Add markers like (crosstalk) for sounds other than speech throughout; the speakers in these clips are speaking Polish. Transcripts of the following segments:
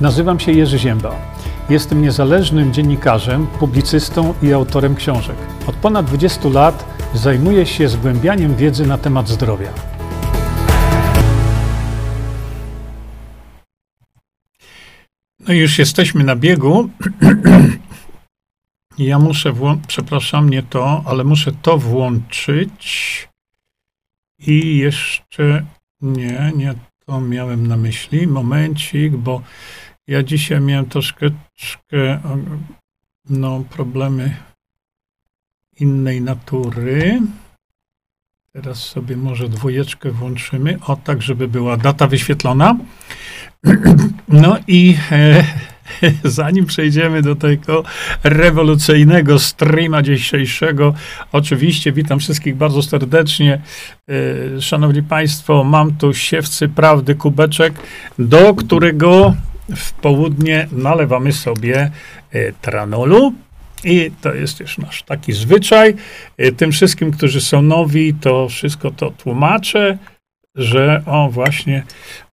Nazywam się Jerzy Ziemba. Jestem niezależnym dziennikarzem, publicystą i autorem książek. Od ponad 20 lat zajmuję się zgłębianiem wiedzy na temat zdrowia. No i już jesteśmy na biegu. (clears throat) Ja muszę włączyć, przepraszam, nie to, ale muszę to włączyć. I jeszcze nie, nie to miałem na myśli. Momencik, bo ja dzisiaj miałem troszkę no, problemy innej natury. Teraz sobie może dwójeczkę włączymy. O, tak, żeby była data wyświetlona. (clears throat) No i e, (laughs) zanim przejdziemy do tego rewolucyjnego streama dzisiejszego, oczywiście witam wszystkich bardzo serdecznie. E, szanowni Państwo, mam tu siewcy prawdy kubeczek, do którego w południe nalewamy sobie e, tranolu. I to jest już nasz taki zwyczaj. E, tym wszystkim, którzy są nowi, to wszystko to tłumaczę, że o właśnie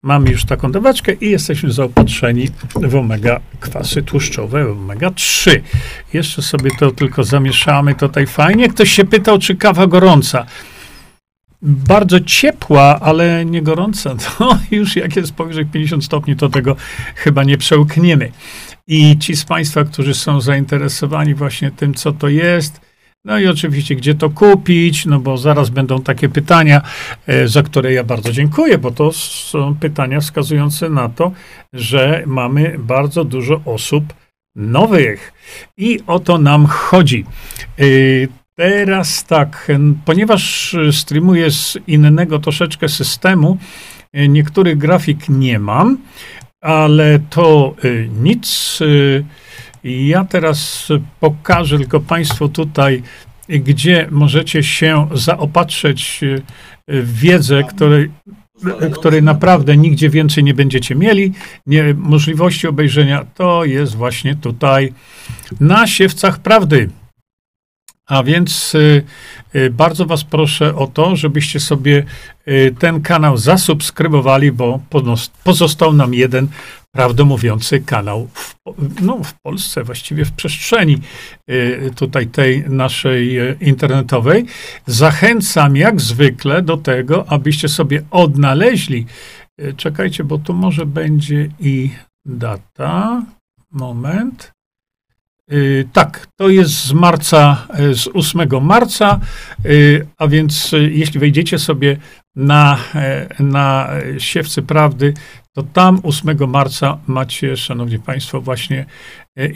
mamy już taką daweczkę i jesteśmy zaopatrzeni w omega kwasy tłuszczowe, omega 3. Jeszcze sobie to tylko zamieszamy tutaj fajnie. Ktoś się pytał, czy kawa gorąca bardzo ciepła, ale nie gorąca, to (laughs) już jak jest powyżej 50 stopni, to tego chyba nie przełkniemy. I ci z Państwa, którzy są zainteresowani właśnie tym, co to jest, no i oczywiście, gdzie to kupić, no bo zaraz będą takie pytania, e, za które ja bardzo dziękuję, bo to są pytania wskazujące na to, że mamy bardzo dużo osób nowych. I o to nam chodzi. E, Teraz tak, ponieważ streamuję z innego troszeczkę systemu, e, niektórych grafik nie mam, ale to e, nic. E, ja teraz pokażę tylko Państwu tutaj, gdzie możecie się zaopatrzyć w wiedzę, której, której naprawdę nigdzie więcej nie będziecie mieli. Nie, możliwości obejrzenia to jest właśnie tutaj na siewcach prawdy. A więc bardzo Was proszę o to, żebyście sobie ten kanał zasubskrybowali, bo pozostał nam jeden prawdomówiący kanał w, no, w Polsce, właściwie w przestrzeni tutaj tej naszej internetowej. Zachęcam jak zwykle do tego, abyście sobie odnaleźli. Czekajcie, bo tu może będzie i data. Moment. Y, tak, to jest z marca, y, z 8 marca, y, a więc jeśli wejdziecie sobie na, na siewcy prawdy, to tam 8 marca macie, szanowni państwo, właśnie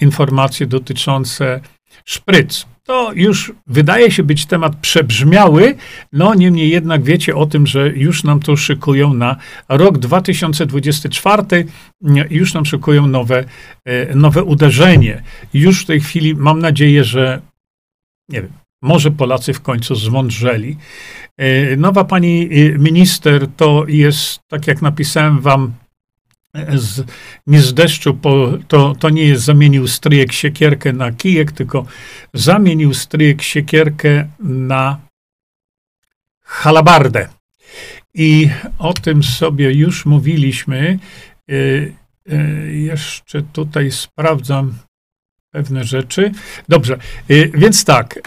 informacje dotyczące szpryc. To już wydaje się być temat przebrzmiały, no niemniej jednak wiecie o tym, że już nam to szykują na rok 2024, już nam szykują nowe, e, nowe uderzenie. Już w tej chwili mam nadzieję, że nie wiem, może Polacy w końcu zmądrzeli. E, nowa pani e, minister to jest, tak jak napisałem wam z, nie z deszczu, po, to, to nie jest zamienił stryjek siekierkę na kijek, tylko zamienił stryjek siekierkę na halabardę. I o tym sobie już mówiliśmy. Y, y, jeszcze tutaj sprawdzam pewne rzeczy. Dobrze, y, więc tak.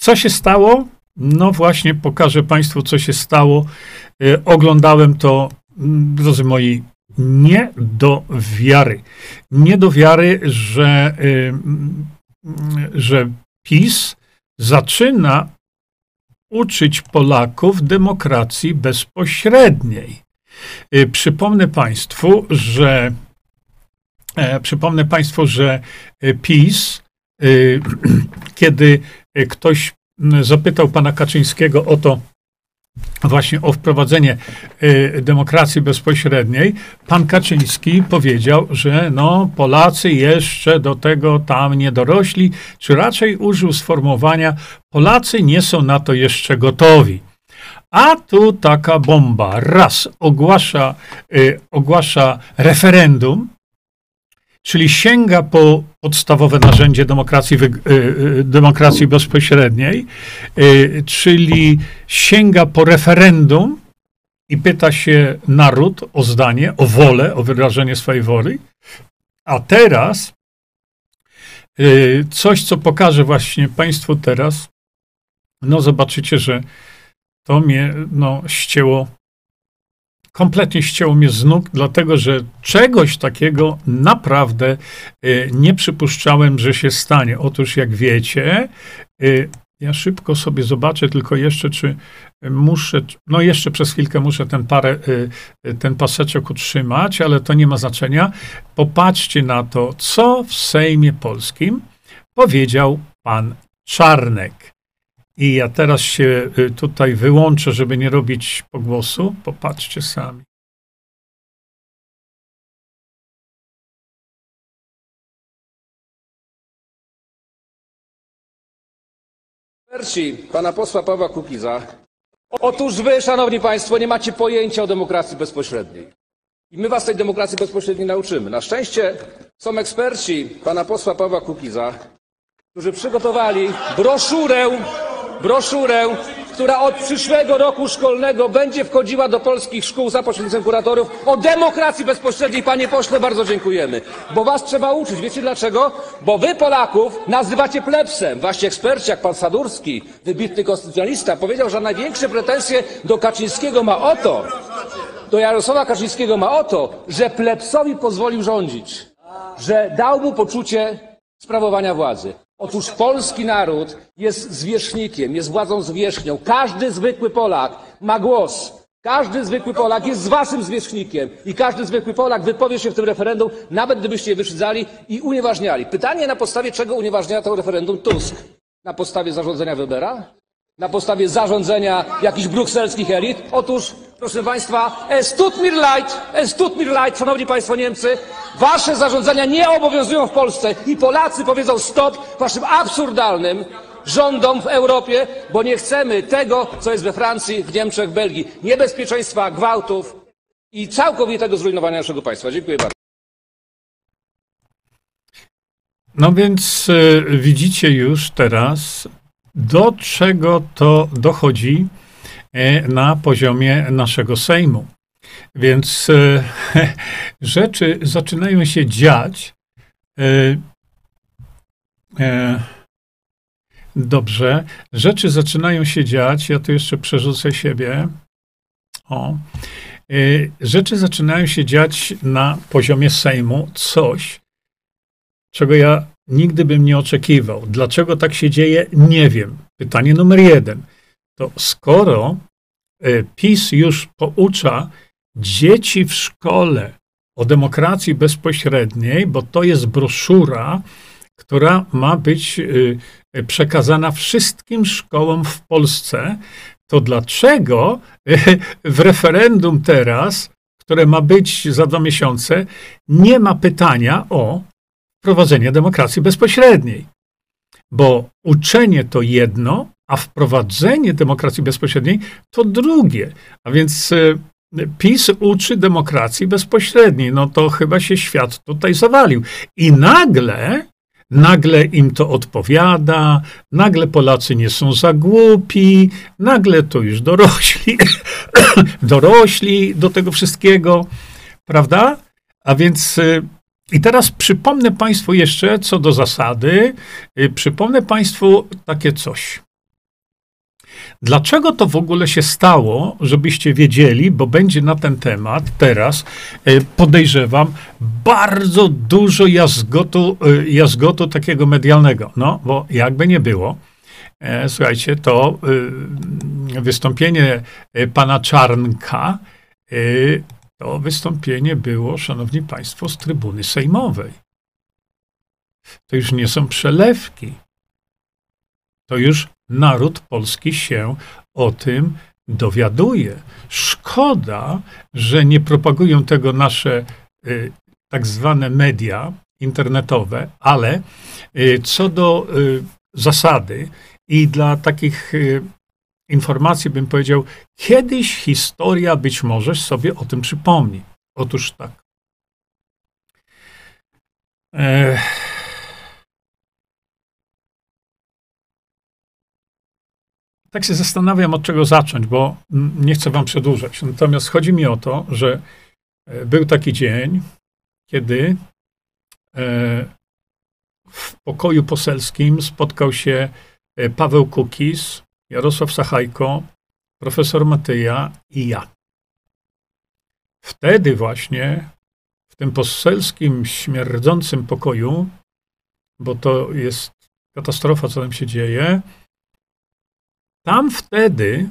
Co się stało? No właśnie, pokażę Państwu, co się stało. Oglądałem to drodzy moi, nie do wiary. Nie do wiary, że, y, że PiS zaczyna uczyć Polaków demokracji bezpośredniej. Y, przypomnę Państwu, że e, przypomnę Państwu, że y, PiS, (clears throat) kiedy ktoś zapytał pana Kaczyńskiego o to, właśnie o wprowadzenie y, demokracji bezpośredniej, pan Kaczyński powiedział, że no, Polacy jeszcze do tego tam nie dorośli, czy raczej użył sformułowania Polacy nie są na to jeszcze gotowi. A tu taka bomba. Raz ogłasza, y, ogłasza referendum, czyli sięga po podstawowe narzędzie demokracji, y, y, demokracji bezpośredniej, y, czyli sięga po referendum i pyta się naród o zdanie, o wolę, o wyrażenie swojej woli. A teraz coś, co pokażę właśnie Państwu teraz, no zobaczycie, że to mnie no, ścięło, kompletnie ścięło mnie z nóg, dlatego że czegoś takiego naprawdę y, nie przypuszczałem, że się stanie. Otóż, jak wiecie, y, ja szybko sobie zobaczę tylko jeszcze, czy muszę, no jeszcze przez chwilkę muszę ten, parę, y, ten paseczek utrzymać, ale to nie ma znaczenia. Popatrzcie na to, co w Sejmie Polskim powiedział pan Czarnek. I ja teraz się y, tutaj wyłączę, żeby nie robić pogłosu. Popatrzcie sami. Eksperci pana posła Pawła Kukiza. Otóż wy, szanowni państwo, nie macie pojęcia o demokracji bezpośredniej. I my was tej demokracji bezpośredniej nauczymy. Na szczęście są eksperci pana posła Pawła Kukiza, którzy przygotowali broszurę, broszurę, która od przyszłego roku szkolnego będzie wchodziła do polskich szkół za pośrednictwem kuratorów o demokracji bezpośredniej. Panie pośle, bardzo dziękujemy. Bo was trzeba uczyć. Wiecie dlaczego? Bo wy Polaków nazywacie plebsem. Wasi eksperci, jak pan Sadurski, wybitny konstytucjonalista, powiedział, że największe pretensje do Kaczyńskiego ma o to, do Jarosława Kaczyńskiego ma o to, że plebsowi pozwolił rządzić, że dał mu poczucie sprawowania władzy. Otóż polski naród jest zwierzchnikiem, jest władzą zwierzchnią. Każdy zwykły Polak ma głos. Każdy zwykły Polak jest waszym zwierzchnikiem i każdy zwykły Polak wypowie się w tym referendum, nawet gdybyście je wyszydzali i unieważniali. Pytanie na podstawie czego unieważnia to referendum Tusk? Na podstawie zarządzenia Webera? Na podstawie zarządzenia jakichś brukselskich elit? Otóż, proszę Państwa, es tut mir leid, es tut mir leid, Szanowni Państwo Niemcy, Wasze zarządzenia nie obowiązują w Polsce i Polacy powiedzą stop Waszym absurdalnym rządom w Europie, bo nie chcemy tego, co jest we Francji, w Niemczech, w Belgii. Niebezpieczeństwa, gwałtów i całkowitego zrujnowania naszego państwa. Dziękuję bardzo. No więc y, widzicie już teraz, do czego to dochodzi na poziomie naszego Sejmu. Więc y, (laughs) rzeczy zaczynają się dziać. Dobrze, rzeczy zaczynają się dziać. Ja tu jeszcze przerzucę siebie. O. Rzeczy zaczynają się dziać na poziomie Sejmu. Coś, czego ja nigdy bym nie oczekiwał. Dlaczego tak się dzieje? Nie wiem. Pytanie numer jeden. To skoro e, PiS już poucza dzieci w szkole o demokracji bezpośredniej, bo to jest broszura, która ma być e, przekazana wszystkim szkołom w Polsce, to dlaczego w referendum teraz, które ma być za dwa miesiące, nie ma pytania o wprowadzenie demokracji bezpośredniej. Bo uczenie to jedno, a wprowadzenie demokracji bezpośredniej to drugie. A więc e, PiS uczy demokracji bezpośredniej. No to chyba się świat tutaj zawalił. I nagle, nagle im to odpowiada, nagle Polacy nie są za głupi, nagle to już dorośli, (coughs) dorośli do tego wszystkiego, prawda? A więc e, i teraz przypomnę Państwu jeszcze co do zasady, y, przypomnę Państwu takie coś. Dlaczego to w ogóle się stało, żebyście wiedzieli, bo będzie na ten temat teraz, y, podejrzewam, bardzo dużo jazgotu, y, jazgotu takiego medialnego. No, bo jakby nie było, e, słuchajcie, to wystąpienie pana Czarnka to wystąpienie było, szanowni państwo, z trybuny sejmowej. To już nie są przelewki. To już naród polski się o tym dowiaduje. Szkoda, że nie propagują tego nasze y, tak zwane media internetowe, ale y, co do y, zasady i dla takich y, informacji bym powiedział, kiedyś historia być może sobie o tym przypomni. Otóż tak. Tak się zastanawiam, od czego zacząć, bo nie chcę wam przedłużać. Natomiast chodzi mi o to, że e, był taki dzień, kiedy e, w pokoju poselskim spotkał się e, Paweł Kukis, Jarosław Sachajko, profesor Matyja i ja. Wtedy właśnie w tym poselskim, śmierdzącym pokoju, bo to jest katastrofa, co tam się dzieje, tam wtedy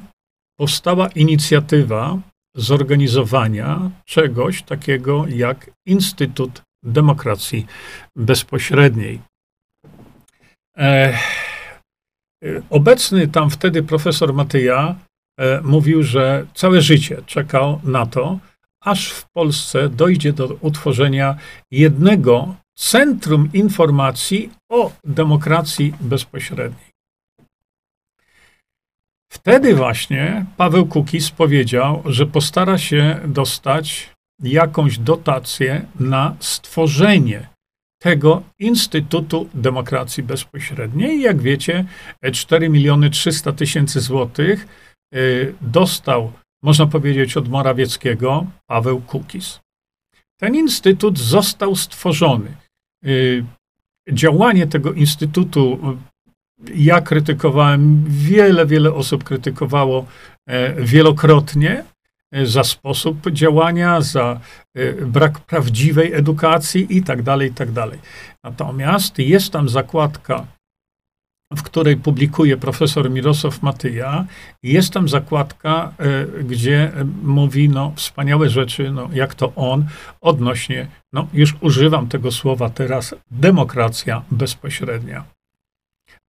powstała inicjatywa zorganizowania czegoś takiego jak Instytut Demokracji Bezpośredniej. E, obecny tam wtedy profesor Matyja e, mówił, że całe życie czekał na to, aż w Polsce dojdzie do utworzenia jednego centrum informacji o demokracji bezpośredniej. Wtedy właśnie Paweł Kukis powiedział, że postara się dostać jakąś dotację na stworzenie tego Instytutu Demokracji Bezpośredniej. Jak wiecie, 4 miliony 300 tysięcy złotych y, dostał, można powiedzieć, od Morawieckiego Paweł Kukis. Ten instytut został stworzony. Y, działanie tego instytutu ja krytykowałem, wiele, wiele osób krytykowało e, wielokrotnie e, za sposób działania, za e, brak prawdziwej edukacji i tak dalej, i tak dalej. Natomiast jest tam zakładka, w której publikuje profesor Mirosław Matyja. Jest tam zakładka, gdzie mówi no, wspaniałe rzeczy, no, jak to on, odnośnie, no już używam tego słowa teraz, demokracja bezpośrednia.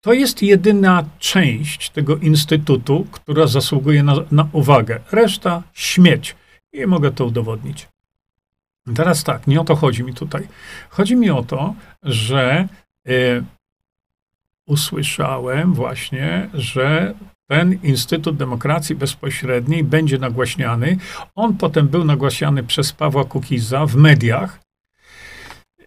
To jest jedyna część tego instytutu, która zasługuje na, na uwagę. Reszta śmieć. I mogę to udowodnić. Teraz tak, nie o to chodzi mi tutaj. Chodzi mi o to, że y, usłyszałem właśnie, że ten Instytut Demokracji Bezpośredniej będzie nagłaśniany. On potem był nagłaśniany przez Pawła Kukiza w mediach.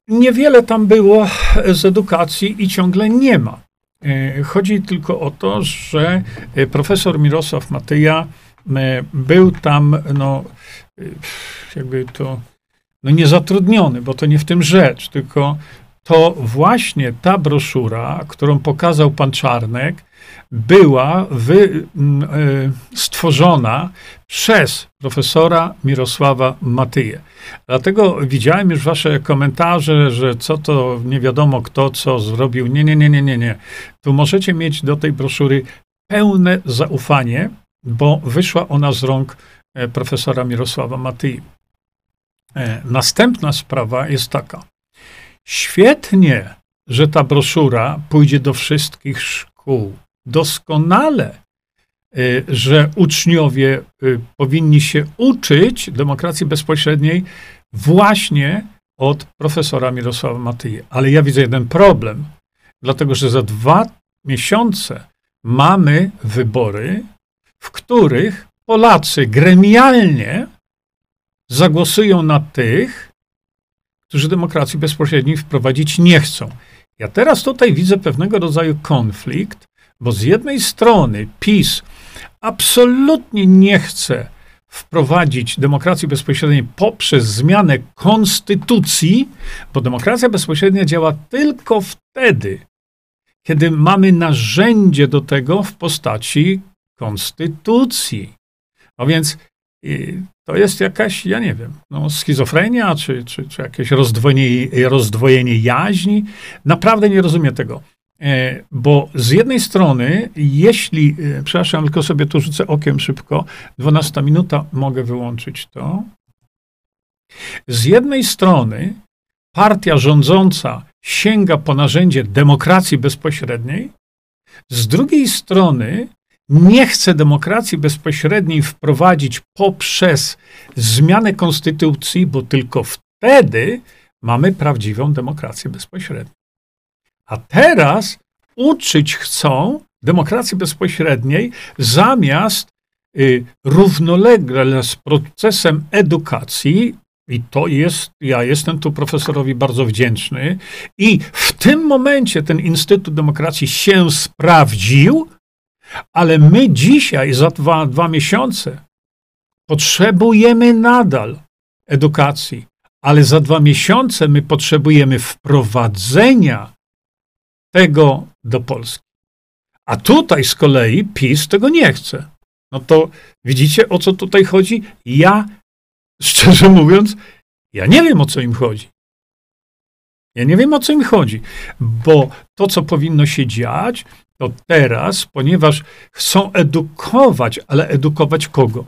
Niewiele tam było z edukacji i ciągle nie ma. E, chodzi tylko o to, że e, profesor Mirosław Matyja e, był tam, no, jakby to, no niezatrudniony, bo to nie w tym rzecz, tylko to właśnie ta broszura, którą pokazał pan Czarnek, była wy, stworzona przez profesora Mirosława Matyję. Dlatego widziałem już wasze komentarze, że co to nie wiadomo kto co zrobił. Nie, nie, nie, nie, nie, nie. Tu możecie mieć do tej broszury pełne zaufanie, bo wyszła ona z rąk e, profesora Mirosława Matyi. E, następna sprawa jest taka. Świetnie, że ta broszura pójdzie do wszystkich szkół. Doskonale, że uczniowie y, powinni się uczyć demokracji bezpośredniej właśnie od profesora Mirosława Matyje. Ale ja widzę jeden problem, dlatego że za dwa miesiące mamy wybory, w których Polacy gremialnie zagłosują na tych, którzy demokracji bezpośredniej wprowadzić nie chcą. Ja teraz tutaj widzę pewnego rodzaju konflikt, bo z jednej strony PiS absolutnie nie chce wprowadzić demokracji bezpośredniej poprzez zmianę konstytucji, bo demokracja bezpośrednia działa tylko wtedy, kiedy mamy narzędzie do tego w postaci konstytucji. A więc y, to jest jakaś, ja nie wiem, no, schizofrenia, czy, czy, czy jakieś rozdwojenie, rozdwojenie jaźni. Naprawdę nie rozumiem tego. E, bo z jednej strony, jeśli, e, przepraszam, tylko sobie tu rzucę okiem szybko, 12 minuta, mogę wyłączyć to. Z jednej strony, partia rządząca sięga po narzędzie demokracji bezpośredniej, z drugiej strony, nie chce demokracji bezpośredniej wprowadzić poprzez zmianę konstytucji, bo tylko wtedy mamy prawdziwą demokrację bezpośrednią. A teraz uczyć chcą demokracji bezpośredniej zamiast y, równolegle z procesem edukacji, i to jest, ja jestem tu profesorowi bardzo wdzięczny, i w tym momencie ten Instytut Demokracji się sprawdził, Ale my dzisiaj, za dwa, dwa miesiące, potrzebujemy nadal edukacji, ale za dwa miesiące my potrzebujemy wprowadzenia tego do Polski. A tutaj z kolei PiS tego nie chce. No to widzicie, o co tutaj chodzi? Ja, szczerze mówiąc, ja nie wiem, o co im chodzi. Ja nie wiem, o co im chodzi, bo to, co powinno się dziać, to teraz, ponieważ chcą edukować, ale edukować kogo?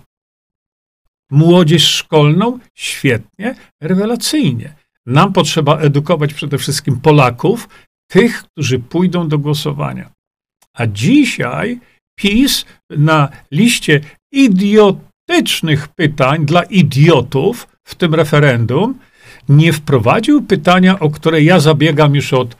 Młodzież szkolną? Świetnie, rewelacyjnie. Nam potrzeba edukować przede wszystkim Polaków, tych, którzy pójdą do głosowania. A dzisiaj PiS na liście idiotycznych pytań dla idiotów w tym referendum nie wprowadził pytania, o które ja zabiegam już od,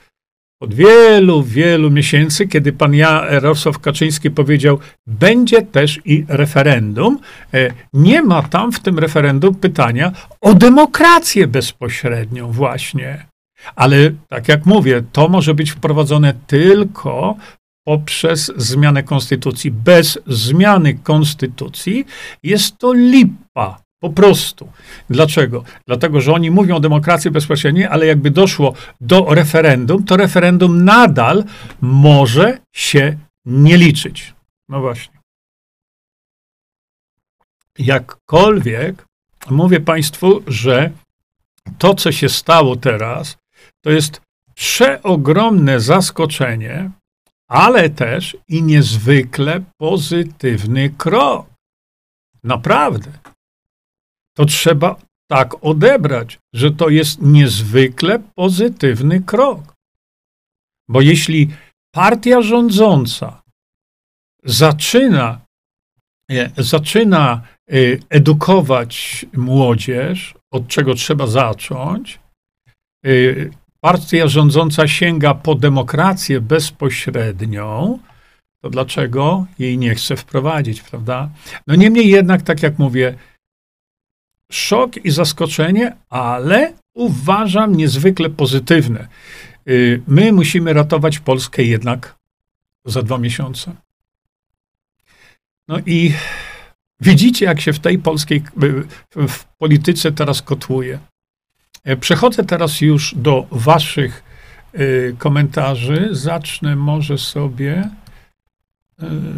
od wielu, wielu miesięcy, kiedy pan Jarosław Kaczyński powiedział, będzie też i referendum. E, nie ma tam w tym referendum pytania o demokrację bezpośrednią właśnie. Ale tak jak mówię, to może być wprowadzone tylko poprzez zmianę konstytucji. Bez zmiany konstytucji jest to lipa. Po prostu. Dlaczego? Dlatego, że oni mówią o demokracji bezpośredniej, ale jakby doszło do referendum, to referendum nadal może się nie liczyć. No właśnie. Jakkolwiek mówię Państwu, że to, co się stało teraz, to jest przeogromne zaskoczenie, ale też i niezwykle pozytywny krok. Naprawdę to trzeba tak odebrać, że to jest niezwykle pozytywny krok. Bo jeśli partia rządząca zaczyna, zaczyna e, edukować młodzież, od czego trzeba zacząć, e, partia rządząca sięga po demokrację bezpośrednią, to dlaczego jej nie chce wprowadzić, prawda? No niemniej jednak, tak jak mówię, szok i zaskoczenie, ale uważam niezwykle pozytywne. Y, my musimy ratować Polskę jednak za dwa miesiące. No i widzicie, jak się w tej polskiej w polityce teraz kotłuje. E, przechodzę teraz już do Waszych y, komentarzy. Zacznę może sobie.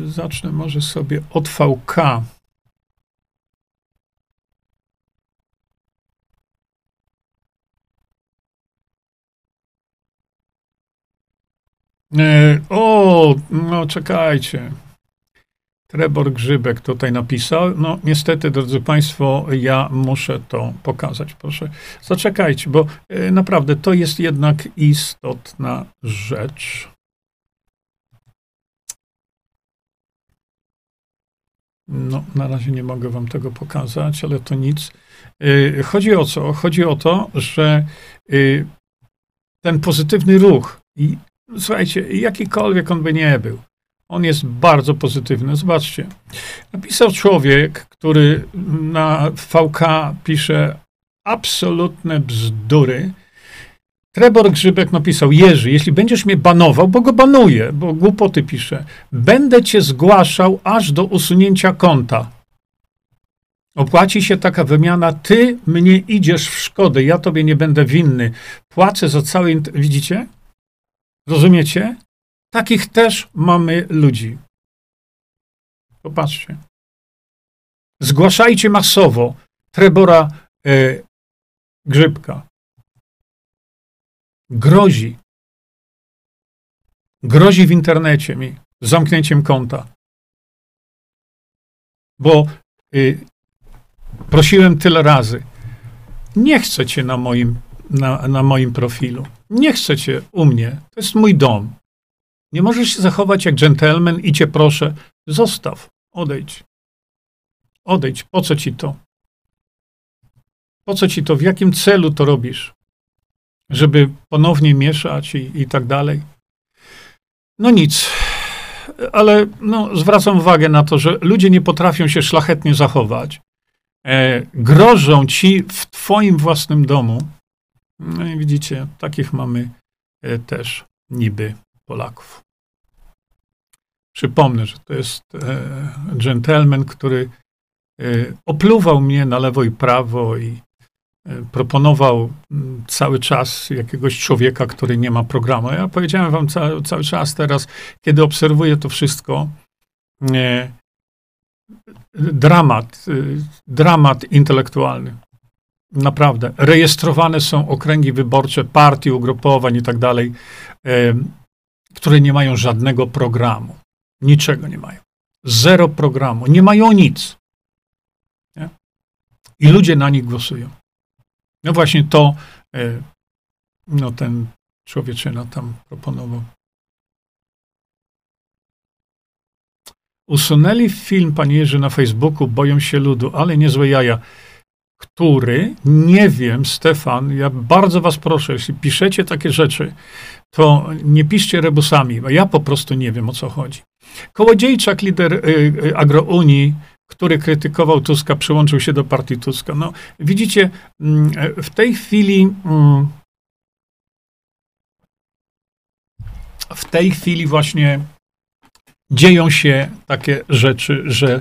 Zacznę może sobie od VK. O, no czekajcie. Trebor Grzybek tutaj napisał. No niestety, drodzy Państwo, ja muszę to pokazać. Proszę, zaczekajcie, bo e, naprawdę to jest jednak istotna rzecz. No, na razie nie mogę Wam tego pokazać, ale to nic. E, chodzi o co? Chodzi o to, że ten pozytywny ruch i słuchajcie, jakikolwiek on by nie był, on jest bardzo pozytywny. Zobaczcie. Napisał człowiek, który na VK pisze absolutne bzdury. Trebor Grzybek napisał, Jerzy, jeśli będziesz mnie banował, bo go banuję, bo głupoty pisze, będę cię zgłaszał aż do usunięcia konta. Opłaci się taka wymiana, ty mnie idziesz w szkodę, ja tobie nie będę winny. Płacę za cały... Widzicie? Rozumiecie? Takich też mamy ludzi. Popatrzcie. Zgłaszajcie masowo Trebora e, Grzybka. Grozi. Grozi w internecie mi zamknięciem konta. Bo y, prosiłem tyle razy. Nie chcę cię na moim na, na moim profilu. Nie chcę cię u mnie. To jest mój dom. Nie możesz się zachować jak dżentelmen i cię proszę, zostaw, odejdź. Odejdź. Po co ci to? Po co ci to? W jakim celu to robisz? Żeby ponownie mieszać i, i tak dalej? No nic. Ale no, zwracam uwagę na to, że ludzie nie potrafią się szlachetnie zachować. E, grożą ci w twoim własnym domu no i widzicie, takich mamy e, też niby Polaków. Przypomnę, że to jest dżentelmen, który opluwał mnie na lewo i prawo i proponował mm, cały czas jakiegoś człowieka, który nie ma programu. Ja powiedziałem wam cały, cały czas teraz, kiedy obserwuję to wszystko, dramat, dramat intelektualny. Naprawdę. Rejestrowane są okręgi wyborcze partii, ugrupowań i tak dalej, które nie mają żadnego programu. Niczego nie mają. Zero programu. Nie mają nic. Nie? I ludzie na nich głosują. No właśnie to e, no ten człowieczyna tam proponował. Usunęli film, panie Jerzy, na Facebooku, boją się ludu, ale niezłe jaja. Który, nie wiem, Stefan, ja bardzo was proszę, jeśli piszecie takie rzeczy, to nie piszcie rebusami, bo ja po prostu nie wiem, o co chodzi. Kołodziejczak, lider y, y, Agrounii, który krytykował Tuska, przyłączył się do partii Tuska. No, widzicie, mm, w tej chwili mm, w tej chwili właśnie dzieją się takie rzeczy, że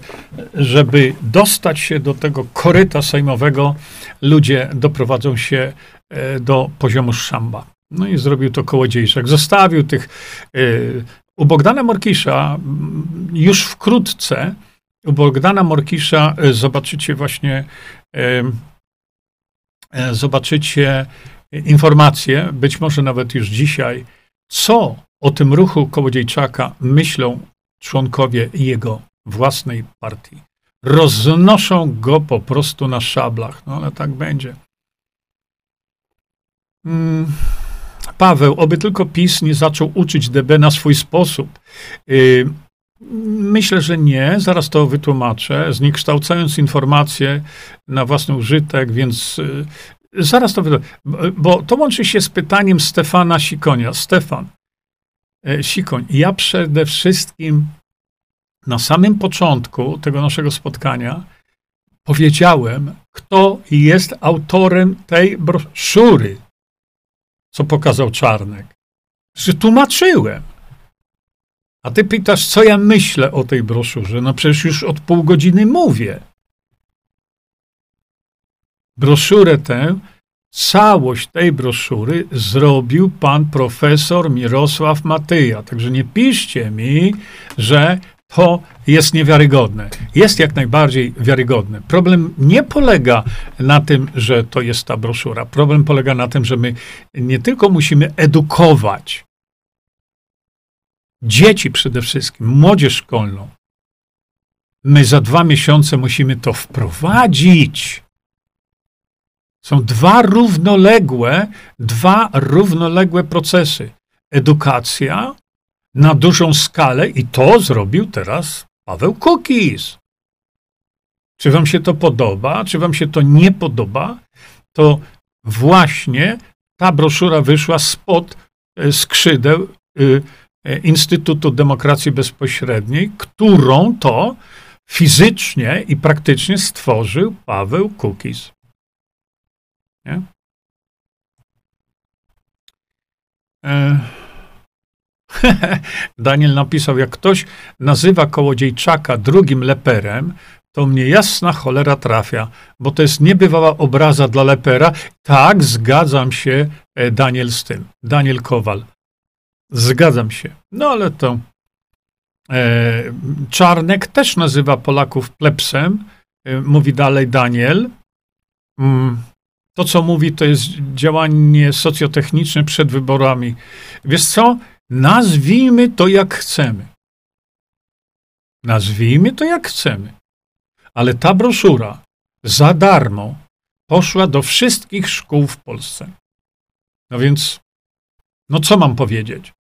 żeby dostać się do tego koryta sejmowego, ludzie doprowadzą się e, do poziomu szamba. No i zrobił to kołodziejczak. Zostawił tych. E, u Bogdana Morkisza już wkrótce u Bogdana Morkisza e, zobaczycie właśnie e, e, zobaczycie informacje, być może nawet już dzisiaj, co o tym ruchu Kołodziejczaka myślą członkowie jego własnej partii. Roznoszą go po prostu na szablach. No ale tak będzie. Hmm. Paweł, oby tylko PiS nie zaczął uczyć DB na swój sposób. Y, Myślę, że nie. Zaraz to wytłumaczę, zniekształcając informacje na własny użytek, więc y, zaraz to wytłumaczę. Bo to łączy się z pytaniem Stefana Sikonia. Stefan, y, Sikoń, ja przede wszystkim na samym początku tego naszego spotkania powiedziałem, kto jest autorem tej broszury, co pokazał Czarnek. Że tłumaczyłem. A ty pytasz, co ja myślę o tej broszurze? No przecież już od pół godziny mówię. Broszurę tę, całość tej broszury zrobił pan profesor Mirosław Matyja. Także nie piszcie mi, że to jest niewiarygodne. Jest jak najbardziej wiarygodne. Problem nie polega na tym, że to jest ta broszura. Problem polega na tym, że my nie tylko musimy edukować dzieci przede wszystkim, młodzież szkolną. My za dwa miesiące musimy to wprowadzić. Są dwa równoległe, dwa równoległe procesy. Edukacja na dużą skalę i to zrobił teraz Paweł Kukis. Czy wam się to podoba, czy wam się to nie podoba, to właśnie ta broszura wyszła spod e, skrzydeł y, E, Instytutu Demokracji Bezpośredniej, którą to fizycznie i praktycznie stworzył Paweł Kukiz. Nie? E, (laughs) Daniel napisał, jak ktoś nazywa Kołodziejczaka drugim leperem, to mnie jasna cholera trafia, bo to jest niebywała obraza dla lepera. Tak, zgadzam się, e, Daniel, z tym. Daniel Kowal. Zgadzam się. No ale to e, Czarnek też nazywa Polaków plebsem. E, mówi dalej Daniel. Mm, to, co mówi, to jest działanie socjotechniczne przed wyborami. Wiesz co? Nazwijmy to jak chcemy. Nazwijmy to jak chcemy. Ale ta broszura za darmo poszła do wszystkich szkół w Polsce. No więc, no co mam powiedzieć?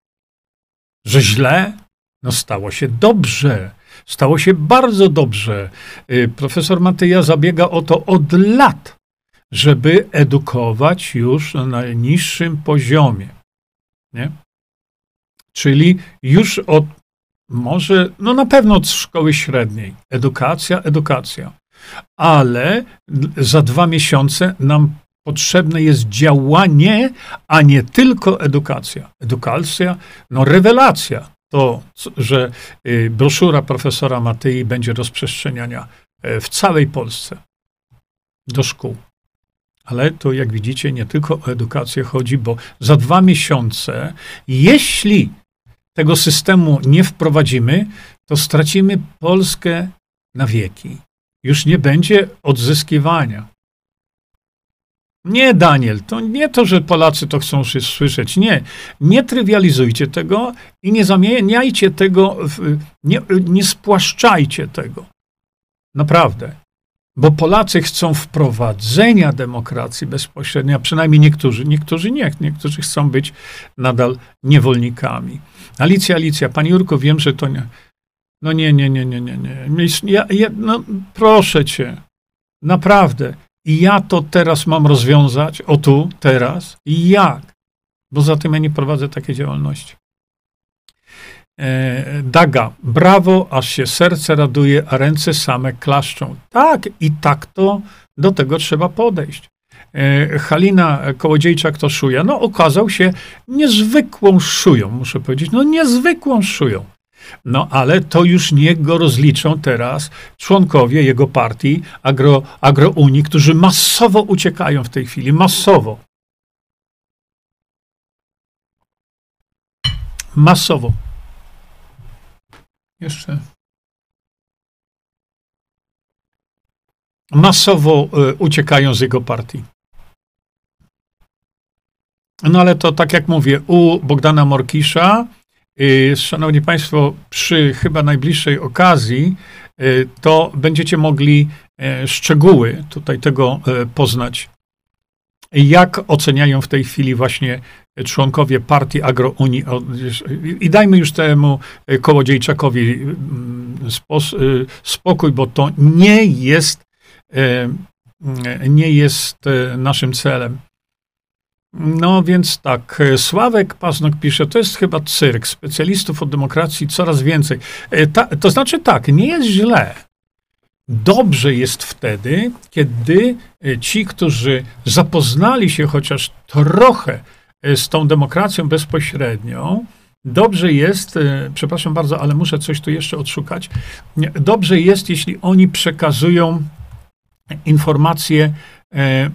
Że źle? No stało się dobrze. Stało się bardzo dobrze. Y, profesor Matyja zabiega o to od lat, żeby edukować już na najniższym poziomie. Nie? Czyli już od, może, no na pewno od szkoły średniej. Edukacja, edukacja. Ale za dwa miesiące nam Potrzebne jest działanie, a nie tylko edukacja. Edukacja, no rewelacja. to, że y, broszura profesora Matyi będzie rozprzestrzeniania e, w całej Polsce do szkół. Ale to, jak widzicie, nie tylko o edukację chodzi, bo za dwa miesiące, jeśli tego systemu nie wprowadzimy, to stracimy Polskę na wieki. Już nie będzie odzyskiwania. Nie, Daniel, to nie to, że Polacy to chcą słyszeć. Nie. Nie trywializujcie tego i nie zamieniajcie tego, w, nie, nie spłaszczajcie tego. Naprawdę. Bo Polacy chcą wprowadzenia demokracji bezpośrednio, a przynajmniej niektórzy, niektórzy nie, niektórzy chcą być nadal niewolnikami. Alicja, Alicja, pani Jurko, wiem, że to nie. No nie, nie, nie, nie, nie, nie. Ja, ja, no, proszę cię, naprawdę. I ja to teraz mam rozwiązać, o tu, teraz. I jak? Bo za tym ja nie prowadzę takiej działalności. E, Daga, brawo, aż się serce raduje, a ręce same klaszczą. Tak, i tak to do tego trzeba podejść. E, Halina Kołodziejczak to szuja. No, okazał się niezwykłą szują, muszę powiedzieć. No, niezwykłą szują. No ale to już niech go rozliczą teraz członkowie jego partii agro, Agrounii, którzy masowo uciekają w tej chwili, masowo. Masowo. Jeszcze. Masowo y, uciekają z jego partii. No ale to tak jak mówię, u Bogdana Morkisza Y, szanowni Państwo, przy chyba najbliższej okazji, y, to będziecie mogli e, szczegóły tutaj tego e, poznać. Jak oceniają w tej chwili właśnie członkowie partii Agrounii? I dajmy już temu e, Kołodziejczakowi mm, spokój, bo to nie jest, nie jest naszym celem. No więc tak, Sławek Paznok pisze, to jest chyba cyrk, specjalistów od demokracji coraz więcej. E, ta, to znaczy tak, nie jest źle. Dobrze jest wtedy, kiedy e, ci, którzy zapoznali się chociaż trochę e, z tą demokracją bezpośrednią, dobrze jest, przepraszam bardzo, ale muszę coś tu jeszcze odszukać, dobrze jest, jeśli oni przekazują informacje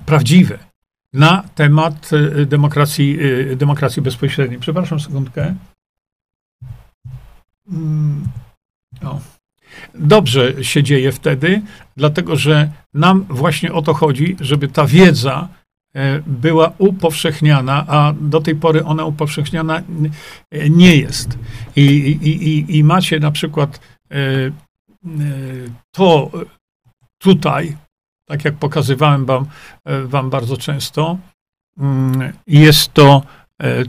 prawdziwe na temat y, demokracji, y, demokracji bezpośredniej. Przepraszam sekundkę. Mm, o. Dobrze się dzieje wtedy, dlatego że nam właśnie o to chodzi, żeby ta wiedza e, była upowszechniana, a do tej pory ona upowszechniana nie jest. I, i, i, i macie na przykład e, e, to tutaj, tak jak pokazywałem wam, e, wam bardzo często, mm, jest to, e,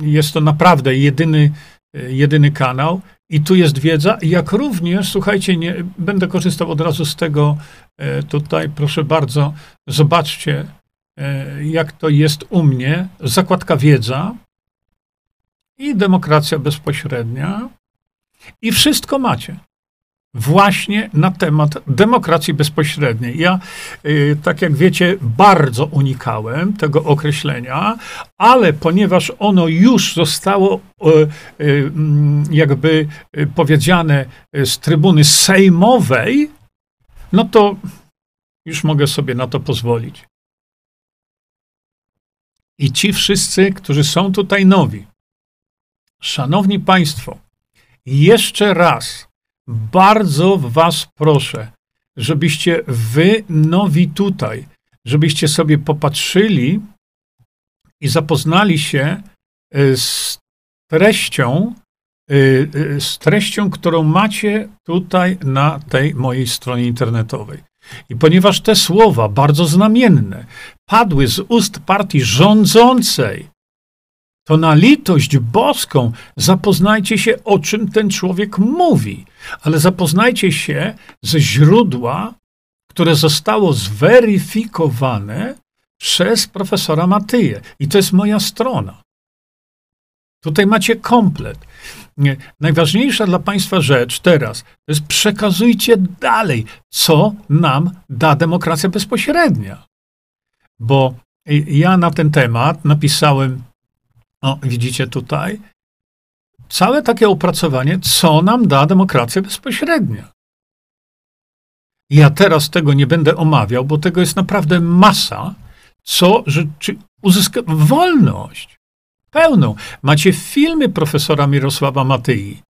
jest to naprawdę jedyny, e, jedyny kanał. I tu jest wiedza, jak również, słuchajcie, nie, będę korzystał od razu z tego tutaj, proszę bardzo, zobaczcie, jak to jest u mnie. Zakładka wiedza i demokracja bezpośrednia. I wszystko macie właśnie na temat demokracji bezpośredniej. Ja, y, tak jak wiecie, bardzo unikałem tego określenia, ale ponieważ ono już zostało y, y, mm, jakby powiedziane z trybuny sejmowej, no to już mogę sobie na to pozwolić. I ci wszyscy, którzy są tutaj nowi, szanowni państwo, jeszcze raz bardzo Was proszę, żebyście wy, nowi tutaj, żebyście sobie popatrzyli i zapoznali się e, z treścią, e, e, z treścią, którą macie tutaj na tej mojej stronie internetowej. I ponieważ te słowa, bardzo znamienne, padły z ust partii rządzącej, to na litość boską zapoznajcie się, o czym ten człowiek mówi, ale zapoznajcie się ze źródła, które zostało zweryfikowane przez profesora Matyję. I to jest moja strona. Tutaj macie komplet. Najważniejsza dla Państwa rzecz teraz to jest przekazujcie dalej, co nam da demokracja bezpośrednia. Bo ja na ten temat napisałem o, widzicie tutaj? całe takie opracowanie, co nam da demokracja bezpośrednia. Ja teraz tego nie będę omawiał, bo tego jest naprawdę masa, co rzeczy, uzyska wolność pełną. Macie filmy profesora Mirosława Matyi.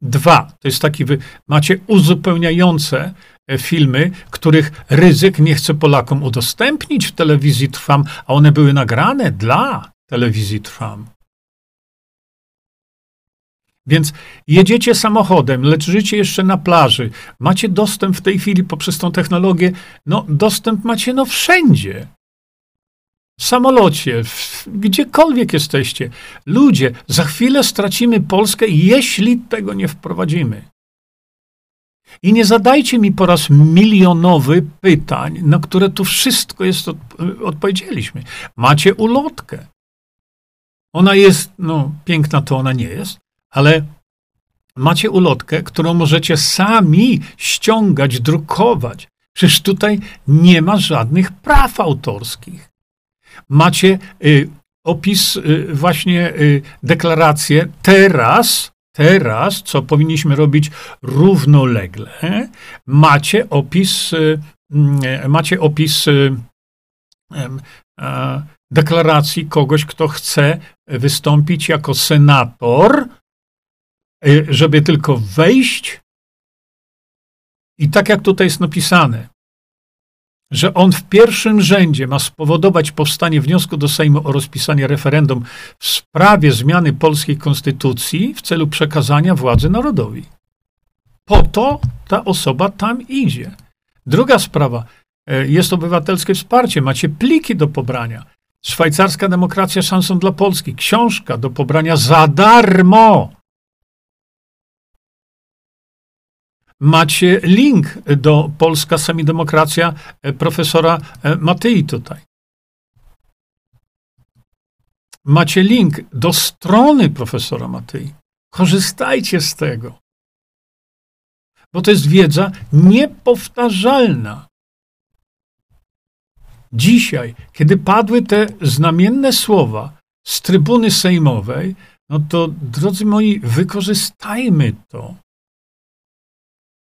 Dwa, to jest taki, wy, macie uzupełniające e, filmy, których ryzyk nie chce Polakom udostępnić w telewizji Trwam, a one były nagrane dla telewizji Trwam. Więc jedziecie samochodem, lecz życie jeszcze na plaży. Macie dostęp w tej chwili poprzez tą technologię, no dostęp macie no wszędzie. W samolocie, w, gdziekolwiek jesteście. Ludzie, za chwilę stracimy Polskę, jeśli tego nie wprowadzimy. I nie zadajcie mi po raz milionowy pytań, na które tu wszystko jest, od, odpowiedzieliśmy. Macie ulotkę. Ona jest, no piękna to ona nie jest, ale macie ulotkę, którą możecie sami ściągać, drukować. Przecież tutaj nie ma żadnych praw autorskich. Macie y, opis, y, właśnie y, deklarację teraz, teraz, co powinniśmy robić równolegle, macie opis, y, mm, macie opis y, deklaracji kogoś, kto chce wystąpić jako senator Y, żeby tylko wejść i tak jak tutaj jest napisane, że on w pierwszym rzędzie ma spowodować powstanie wniosku do Sejmu o rozpisanie referendum w sprawie zmiany polskiej konstytucji w celu przekazania władzy narodowi. Po to ta osoba tam idzie. Druga sprawa, y, jest obywatelskie wsparcie, macie pliki do pobrania. Szwajcarska demokracja szansą dla Polski, książka do pobrania za darmo. macie link do Polska Semidemokracja e, profesora e, Matyi tutaj. Macie link do strony profesora Matyi. Korzystajcie z tego. Bo to jest wiedza niepowtarzalna. Dzisiaj, kiedy padły te znamienne słowa z trybuny sejmowej, no to drodzy moi, wykorzystajmy to.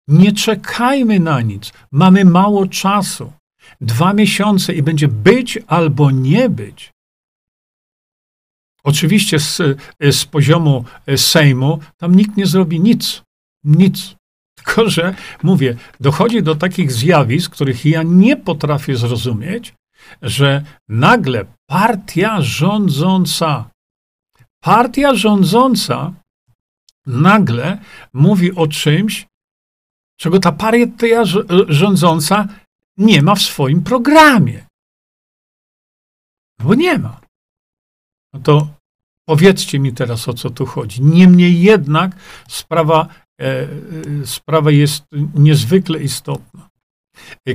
Nie czekajmy na nic. Mamy mało czasu. Dwa miesiące i będzie być albo nie być. Oczywiście z, z poziomu Sejmu tam nikt nie zrobi nic. Nic. Tylko, że mówię, dochodzi do takich zjawisk, których ja nie potrafię zrozumieć, że nagle partia rządząca, partia rządząca nagle mówi o czymś, czego ta partia rządząca nie ma w swoim programie. Bo nie ma. No to powiedzcie mi teraz, o co tu chodzi. Niemniej jednak sprawa, sprawa jest niezwykle istotna.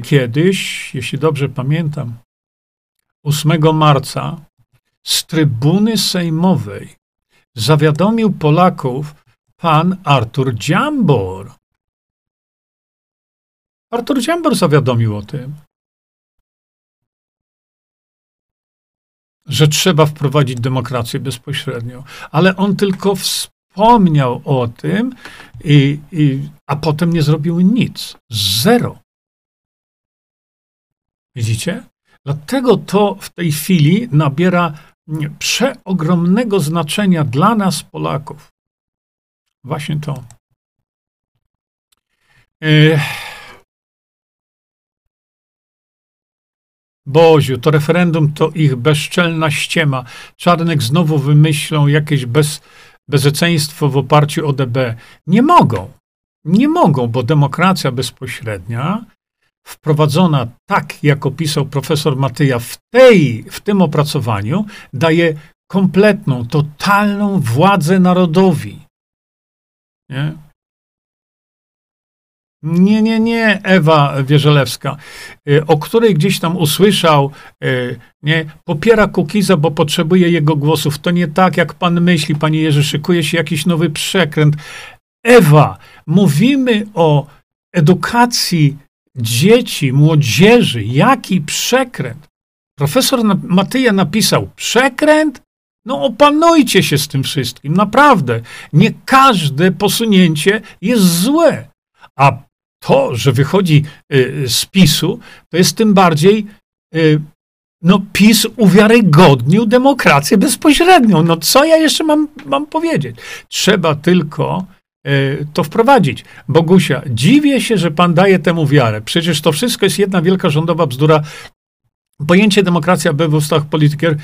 Kiedyś, jeśli dobrze pamiętam, 8 marca z trybuny sejmowej zawiadomił Polaków pan Artur Dziambor. Artur Dziambor zawiadomił o tym, że trzeba wprowadzić demokrację bezpośrednią, ale on tylko wspomniał o tym, i, i, a potem nie zrobił nic. Zero. Widzicie? Dlatego to w tej chwili nabiera przeogromnego znaczenia dla nas, Polaków. Właśnie to. Yy. Boziu, to referendum to ich bezczelna ściema. Czarnek znowu wymyślą jakieś bez, bezeceństwo w oparciu o DB. Nie mogą. Nie mogą, bo demokracja bezpośrednia, wprowadzona tak, jak opisał profesor Matyja w, tej, w tym opracowaniu, daje kompletną, totalną władzę narodowi. Nie? Nie, nie, nie, Ewa Wierzelewska, y, o której gdzieś tam usłyszał, y, nie, popiera Kukiza, bo potrzebuje jego głosów. To nie tak, jak pan myśli, panie Jerzy, szykuje się jakiś nowy przekręt. Ewa, mówimy o edukacji dzieci, młodzieży. Jaki przekręt? Profesor Matyja napisał przekręt? No opanujcie się z tym wszystkim, naprawdę. Nie każde posunięcie jest złe. A to, że wychodzi y, z PiSu, to jest tym bardziej, y, no PiS uwiarygodnił demokrację bezpośrednią. No co ja jeszcze mam, mam powiedzieć? Trzeba tylko y, to wprowadzić. Bogusia, dziwię się, że pan daje temu wiarę. Przecież to wszystko jest jedna wielka rządowa bzdura. Pojęcie demokracja we w ustach politykier.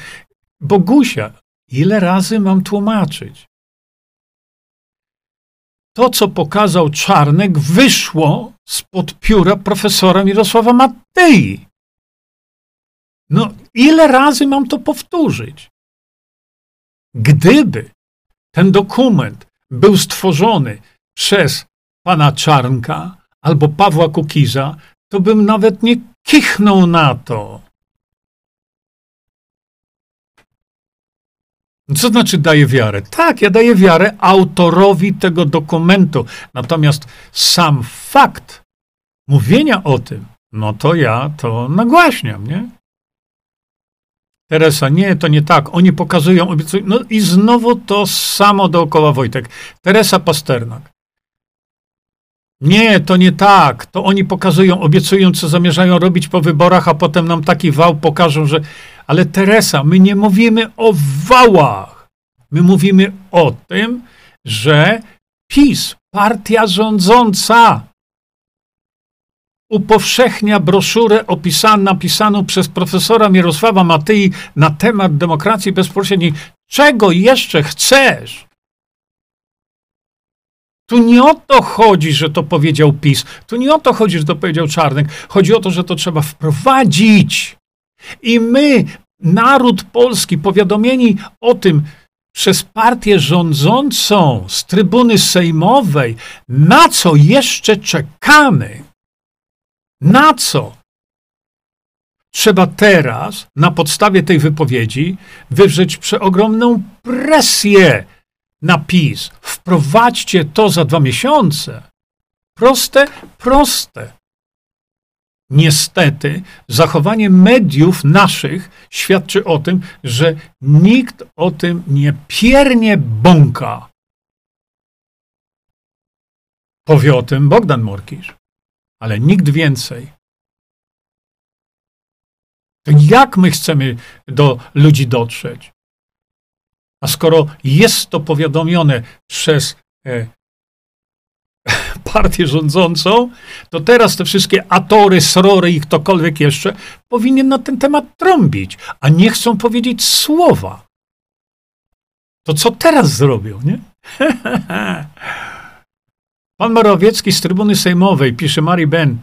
Bogusia, ile razy mam tłumaczyć? To, co pokazał Czarnek, wyszło spod pióra profesora Mirosława Mattei. No, ile razy mam to powtórzyć? Gdyby ten dokument był stworzony przez pana Czarnka albo Pawła Kukiza, to bym nawet nie kichnął na to. Co znaczy daję wiarę? Tak, ja daję wiarę autorowi tego dokumentu. Natomiast sam fakt mówienia o tym, no to ja to nagłaśniam, nie? Teresa, nie, to nie tak. Oni pokazują, obiecują. No i znowu to samo dookoła Wojtek. Teresa Pasternak. Nie, to nie tak. To oni pokazują, obiecują, co zamierzają robić po wyborach, a potem nam taki wał pokażą, że. Ale Teresa, my nie mówimy o wałach. My mówimy o tym, że PiS, partia rządząca, upowszechnia broszurę opisaną, napisaną przez profesora Mirosława Matyi na temat demokracji bezpośredniej. Czego jeszcze chcesz? Tu nie o to chodzi, że to powiedział PiS. Tu nie o to chodzi, że to powiedział Czarnek. Chodzi o to, że to trzeba wprowadzić. I my, naród polski, powiadomieni o tym przez partię rządzącą z trybuny sejmowej, na co jeszcze czekamy? Na co? Trzeba teraz, na podstawie tej wypowiedzi, wywrzeć przeogromną presję na PiS. Wprowadźcie to za dwa miesiące. Proste, proste. Niestety, zachowanie mediów naszych świadczy o tym, że nikt o tym nie piernie bąka. Powie o tym Bogdan Morkisz, ale nikt więcej. To jak my chcemy do ludzi dotrzeć? A skoro jest to powiadomione przez e, (laughs) partię rządzącą, to teraz te wszystkie atory, srory i ktokolwiek jeszcze powinien na ten temat trąbić, a nie chcą powiedzieć słowa. To co teraz zrobią, nie? (laughs) Pan Morawiecki z trybuny sejmowej pisze Mari Ben.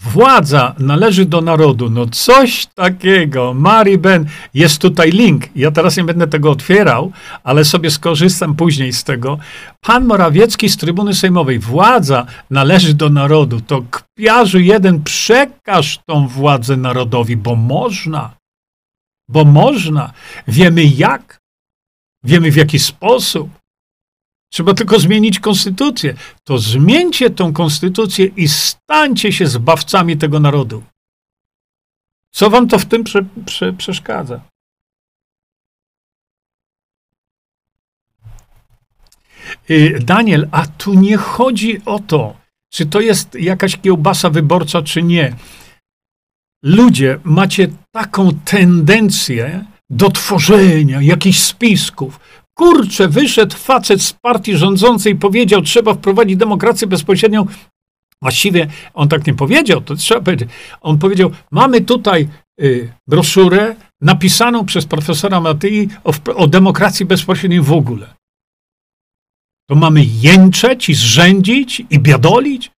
Władza należy do narodu. No coś takiego. Mari Ben, jest tutaj link. Ja teraz nie będę tego otwierał, ale sobie skorzystam później z tego. Pan Morawiecki z trybuny sejmowej. Władza należy do narodu. To kpiarzu jeden, przekaż tą władzę narodowi, bo można. Bo można. Wiemy jak. Wiemy w jaki sposób. Trzeba tylko zmienić konstytucję. To zmieńcie tą konstytucję i stańcie się zbawcami tego narodu. Co wam to w tym prze, prze, przeszkadza? Y, Daniel, a tu nie chodzi o to, czy to jest jakaś kiełbasa wyborcza, czy nie. Ludzie, macie taką tendencję do tworzenia jakichś spisków, Kurczę, wyszedł facet z partii rządzącej powiedział, trzeba wprowadzić demokrację bezpośrednią. Właściwie on tak nie powiedział, to trzeba powiedzieć. On powiedział, mamy tutaj y, broszurę napisaną przez profesora Matyi o, o demokracji bezpośredniej w ogóle. To mamy jęczeć i zrzędzić i biadolić?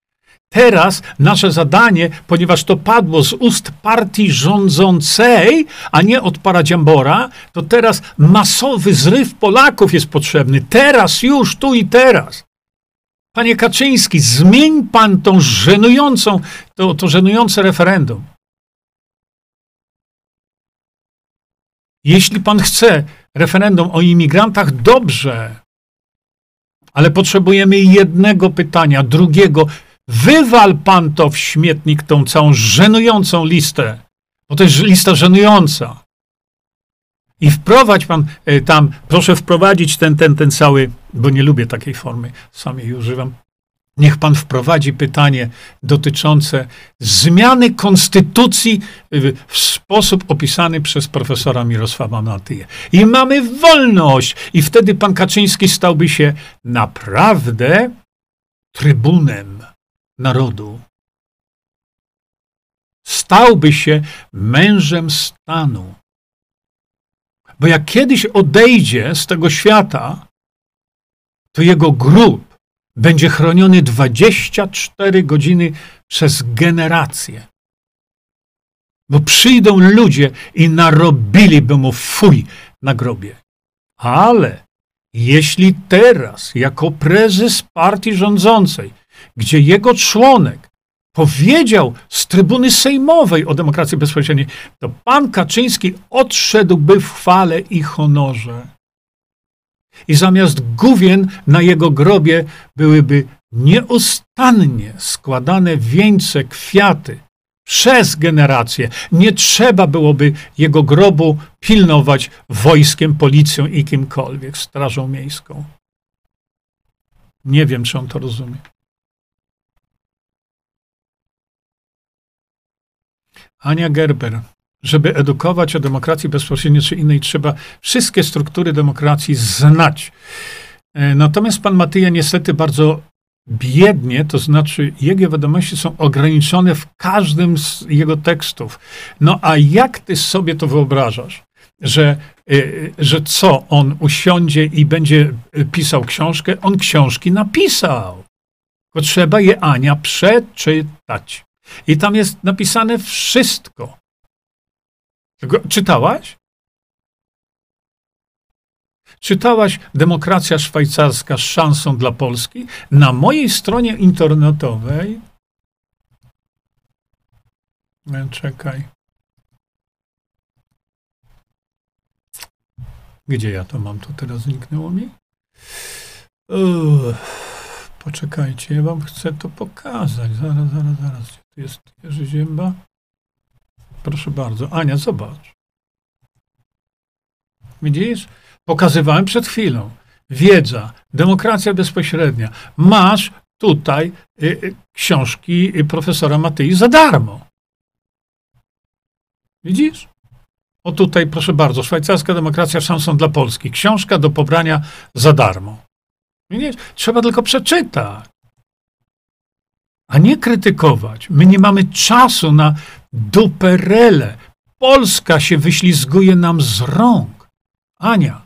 Teraz nasze zadanie, ponieważ to padło z ust partii rządzącej, a nie od paradziambora, to teraz masowy zryw Polaków jest potrzebny. Teraz, już, tu i teraz. Panie Kaczyński, zmień pan tą żenującą, to, to żenujące referendum. Jeśli pan chce referendum o imigrantach, dobrze. Ale potrzebujemy jednego pytania, drugiego. Wywal pan to w śmietnik, tą całą żenującą listę, bo to jest lista żenująca. I wprowadź pan e, tam, proszę wprowadzić ten, ten, ten cały, bo nie lubię takiej formy, sam jej używam. Niech pan wprowadzi pytanie dotyczące zmiany konstytucji w sposób opisany przez profesora Mirosława Matyję. I mamy wolność. I wtedy pan Kaczyński stałby się naprawdę trybunem narodu. Stałby się mężem stanu. Bo jak kiedyś odejdzie z tego świata, to jego grób będzie chroniony 24 godziny przez generacje. Bo przyjdą ludzie i narobiliby mu fuj na grobie. Ale jeśli teraz, jako prezes partii rządzącej, gdzie jego członek powiedział z trybuny sejmowej o demokracji bezpośredniej, to pan Kaczyński odszedłby w chwale i honorze. I zamiast główien na jego grobie byłyby nieustannie składane wieńce, kwiaty przez generacje. Nie trzeba byłoby jego grobu pilnować wojskiem, policją i kimkolwiek, strażą miejską. Nie wiem, czy on to rozumie. Ania Gerber. Żeby edukować o demokracji bezpośredniej czy innej, trzeba wszystkie struktury demokracji znać. E, natomiast pan Matyja niestety bardzo biednie, to znaczy jego wiadomości są ograniczone w każdym z jego tekstów. No a jak ty sobie to wyobrażasz? Że, e, że co, on usiądzie i będzie pisał książkę? On książki napisał. Bo trzeba je Ania przeczytać. I tam jest napisane wszystko. Czytałaś? Czytałaś Demokracja Szwajcarska z szansą dla Polski? Na mojej stronie internetowej. E, czekaj. Gdzie ja to mam? To teraz zniknęło mi? Uff, poczekajcie, ja wam chcę to pokazać. Zaraz, zaraz, zaraz. Jest Jerzy Zięba. Proszę bardzo. Ania, zobacz. Widzisz? Pokazywałem przed chwilą. Wiedza, demokracja bezpośrednia. Masz tutaj y, y, książki y, profesora Matyi za darmo. Widzisz? O tutaj, proszę bardzo, szwajcarska demokracja szansą dla Polski. Książka do pobrania za darmo. Widzisz? Trzeba tylko przeczytać a nie krytykować. My nie mamy czasu na duperele. Polska się wyślizguje nam z rąk. Ania.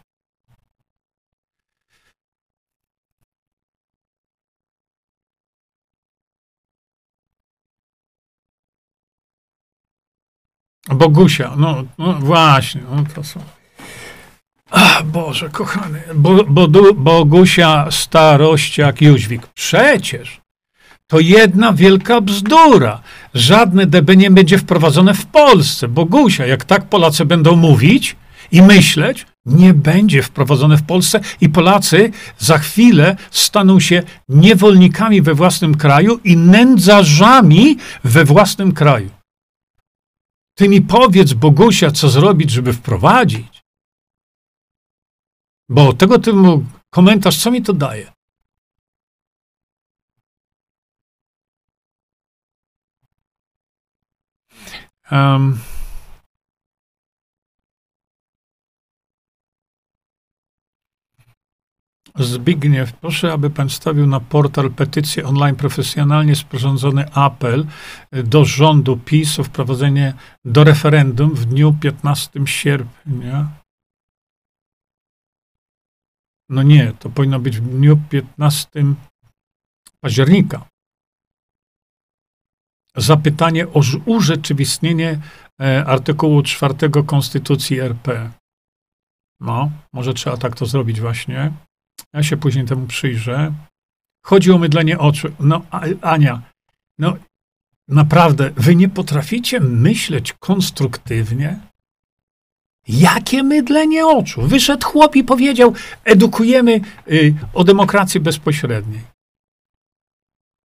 Bogusia, no, no właśnie, no to są. Ach, Boże, kochany, bo, bo, Bogusia starościak Jóźwik. Przecież to jedna wielka bzdura. Żadne DB nie będzie wprowadzone w Polsce. Bogusia, jak tak Polacy będą mówić i myśleć, nie będzie wprowadzone w Polsce i Polacy za chwilę staną się niewolnikami we własnym kraju i nędzarzami we własnym kraju. Ty mi powiedz, Bogusia, co zrobić, żeby wprowadzić. Bo tego typu komentarz, co mi to daje? Um, Zbigniew, proszę, aby pan stawił na portal petycję online profesjonalnie sporządzony apel do rządu PiS o wprowadzenie do referendum w dniu 15 sierpnia. No nie, to powinno być w dniu 15 października zapytanie o urzeczywistnienie e, artykułu 4 Konstytucji RP. No, może trzeba tak to zrobić właśnie. Ja się później temu przyjrzę. Chodzi o mydlenie oczu. No, Ania, no naprawdę, wy nie potraficie myśleć konstruktywnie? Jakie mydlenie oczu? Wyszedł chłop i powiedział, edukujemy y, o demokracji bezpośredniej.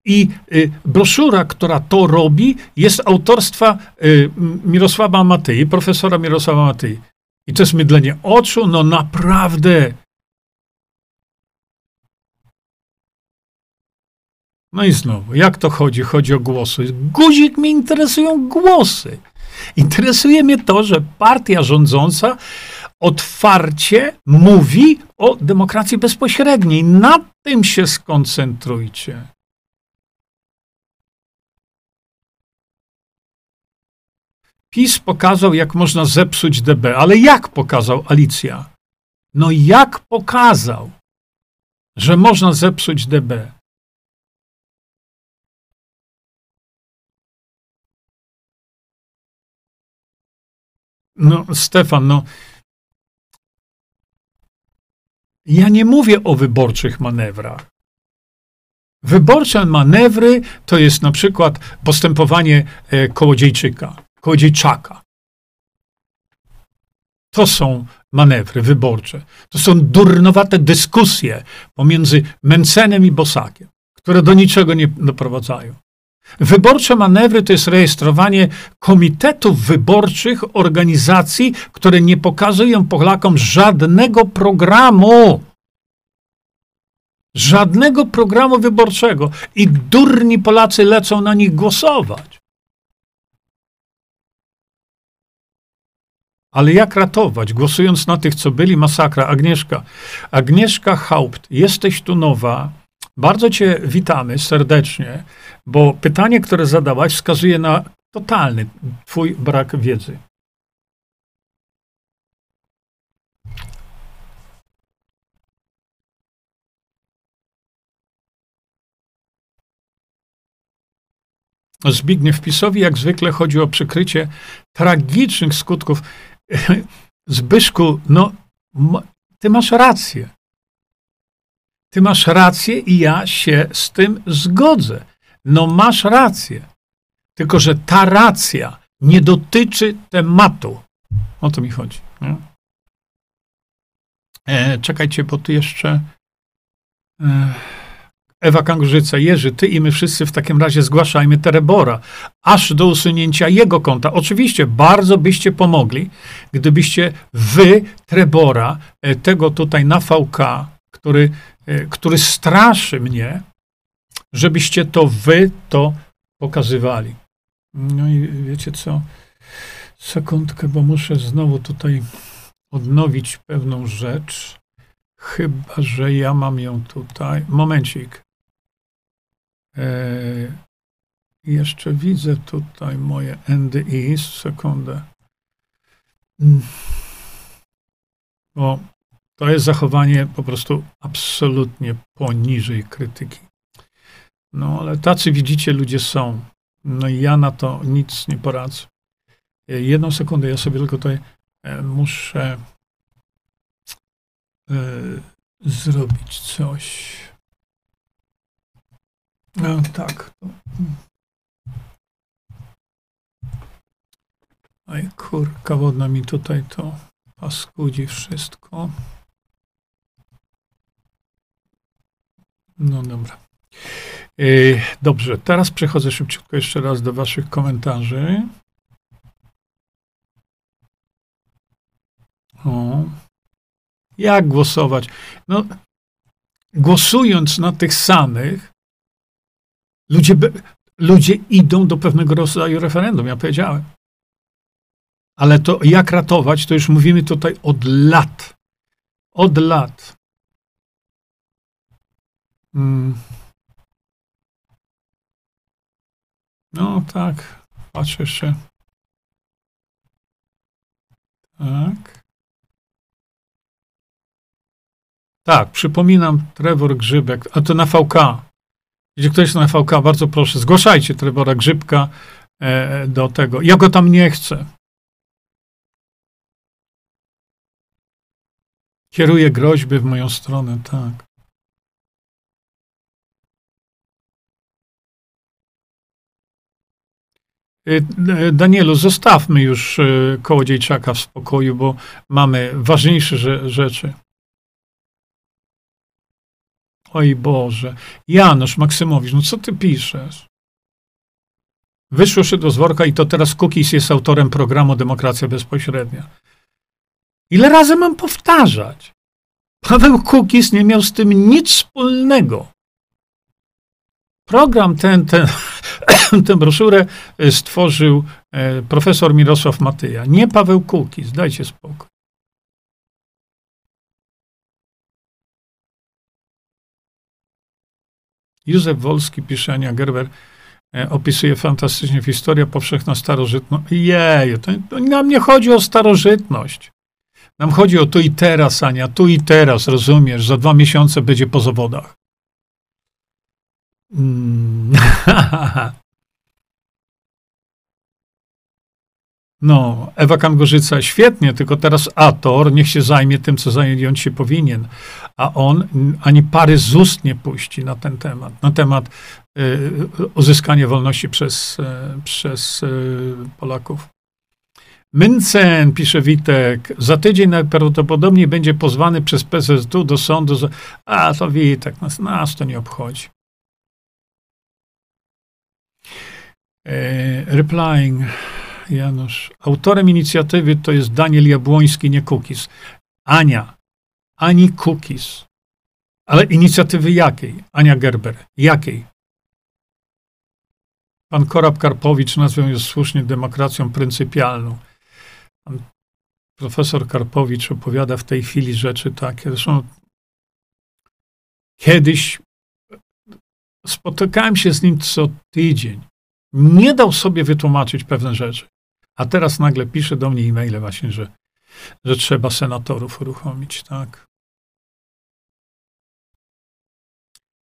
I y, broszura, która to robi, jest autorstwa y, Mirosława Matyi, profesora Mirosława Matyi. I to jest mydlenie oczu, no naprawdę. No i znowu, jak to chodzi? Chodzi o głosy. Guzik mnie interesują głosy. Interesuje mnie to, że partia rządząca otwarcie mówi o demokracji bezpośredniej. Na tym się skoncentrujcie. PiS pokazał, jak można zepsuć DB, ale jak pokazał Alicja? No jak pokazał, że można zepsuć DB? No, Stefan, no. Ja nie mówię o wyborczych manewrach. Wyborcze manewry to jest na przykład postępowanie e, Kołodziejczyka, Kołodziejczaka. To są manewry wyborcze. To są durnowate dyskusje pomiędzy Mencenem i Bosakiem, które do niczego nie doprowadzają. Wyborcze manewry to jest rejestrowanie komitetów wyborczych organizacji, które nie pokazują Polakom żadnego programu. Żadnego programu wyborczego. I durni Polacy lecą na nich głosować. Ale jak ratować? Głosując na tych, co byli, masakra. Agnieszka. Agnieszka Haupt, jesteś tu nowa. Bardzo Cię witamy serdecznie, bo pytanie, które zadałaś, wskazuje na totalny Twój brak wiedzy. Zbigniew Pisowi jak zwykle chodzi o przykrycie tragicznych skutków. (laughs) Zbyszku, no, ty masz rację. Ty masz rację i ja się z tym zgodzę. No masz rację. Tylko, że ta racja nie dotyczy tematu. O to mi chodzi. Nie? E, czekajcie, bo tu jeszcze. E, Ewa Kangurzyca, Jerzy, ty i my wszyscy w takim razie zgłaszajmy Terebora, aż do usunięcia jego konta. Oczywiście bardzo byście pomogli, gdybyście wy Trebora, e, tego tutaj na VK, który E, który straszy mnie, żebyście to wy to pokazywali. No i wiecie co? Sekundkę, bo muszę znowu tutaj odnowić pewną rzecz. Chyba, że ja mam ją tutaj. Momencik. E, jeszcze widzę tutaj moje NDI. Sekundę. Mm. O, to jest zachowanie po prostu absolutnie poniżej krytyki. No ale tacy widzicie ludzie są. No i ja na to nic nie poradzę. E, jedną sekundę, ja sobie tylko tutaj e, muszę zrobić coś. No tak. Aj kurka wodna mi tutaj to paskudzi wszystko. No dobra. E, dobrze, teraz przechodzę szybciutko jeszcze raz do Waszych komentarzy. O. Jak głosować? No, głosując na tych samych, ludzie, ludzie idą do pewnego rodzaju referendum, ja powiedziałem. Ale to jak ratować, to już mówimy tutaj od lat. Od lat. Mm. No tak, patrzę jeszcze. Tak. Tak, przypominam, Trevor Grzybek, a to na VK. Gdzie ktoś na VK, bardzo proszę, zgłaszajcie Trevora Grzybka e, do tego. Ja go tam nie chcę. Kieruje groźby w moją stronę, tak. Y, y, Danielu, zostawmy już y, Kołodziejczaka w spokoju, bo mamy ważniejsze rzeczy. Oj Boże. Janusz Maksymowicz, no co ty piszesz? Wyszło szydło z worka i to teraz Cookies jest autorem programu Demokracja Bezpośrednia. Ile razy mam powtarzać? Paweł Kukis nie miał z tym nic wspólnego. Program ten, ten, (coughs) tę broszurę stworzył e, profesor Mirosław Matyja, nie Paweł Kukis. Dajcie spokój. Józef Wolski pisze, Ania Gerber e, opisuje fantastycznie historię powszechna starożytność. Jej, to, to nam nie chodzi o starożytność. Nam chodzi o tu i teraz, Ania, tu i teraz, rozumiesz? Za dwa miesiące będzie po zawodach. Mm. (laughs) No, Ewa Kangorzyca, świetnie, tylko teraz Ator niech się zajmie tym, co zająć się powinien. A on ani pary z ust nie puści na ten temat, na temat y, uzyskania wolności przez, y, przez y, Polaków. Myncen, pisze Witek, za tydzień najprawdopodobniej będzie pozwany przez PSSU do sądu. Za... A, to Witek, nas, nas to nie obchodzi. E, replying, Janusz. Autorem inicjatywy to jest Daniel Jabłoński, nie Kukis. Ania, ani Kukis. Ale inicjatywy jakiej? Ania Gerber. Jakiej? Pan Korab Karpowicz nazwał ją słusznie demokracją pryncypialną. Pan profesor Karpowicz opowiada w tej chwili rzeczy takie. Zresztą kiedyś spotykałem się z nim co tydzień. Nie dał sobie wytłumaczyć pewne rzeczy. A teraz nagle pisze do mnie e-maile właśnie, że, że trzeba senatorów uruchomić, tak.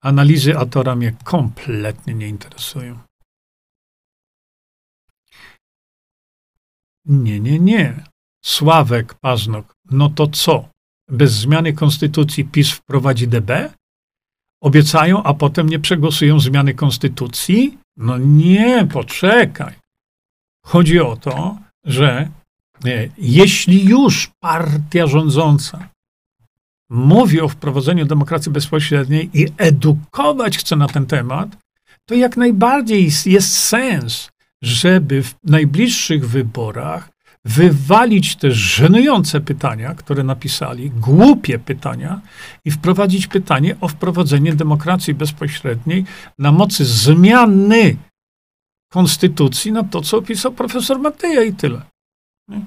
Analizy Atora mnie kompletnie nie interesują. Nie, nie, nie. Sławek Paznok, no to co? Bez zmiany konstytucji PiS wprowadzi DB? Obiecają, a potem nie przegłosują zmiany konstytucji? No nie, poczekaj. Chodzi o to, że nie, jeśli już partia rządząca mówi o wprowadzeniu demokracji bezpośredniej i edukować chce na ten temat, to jak najbardziej jest sens, żeby w najbliższych wyborach wywalić te żenujące pytania, które napisali, głupie pytania i wprowadzić pytanie o wprowadzenie demokracji bezpośredniej na mocy zmiany konstytucji na to, co opisał profesor Mateja i tyle. Nie?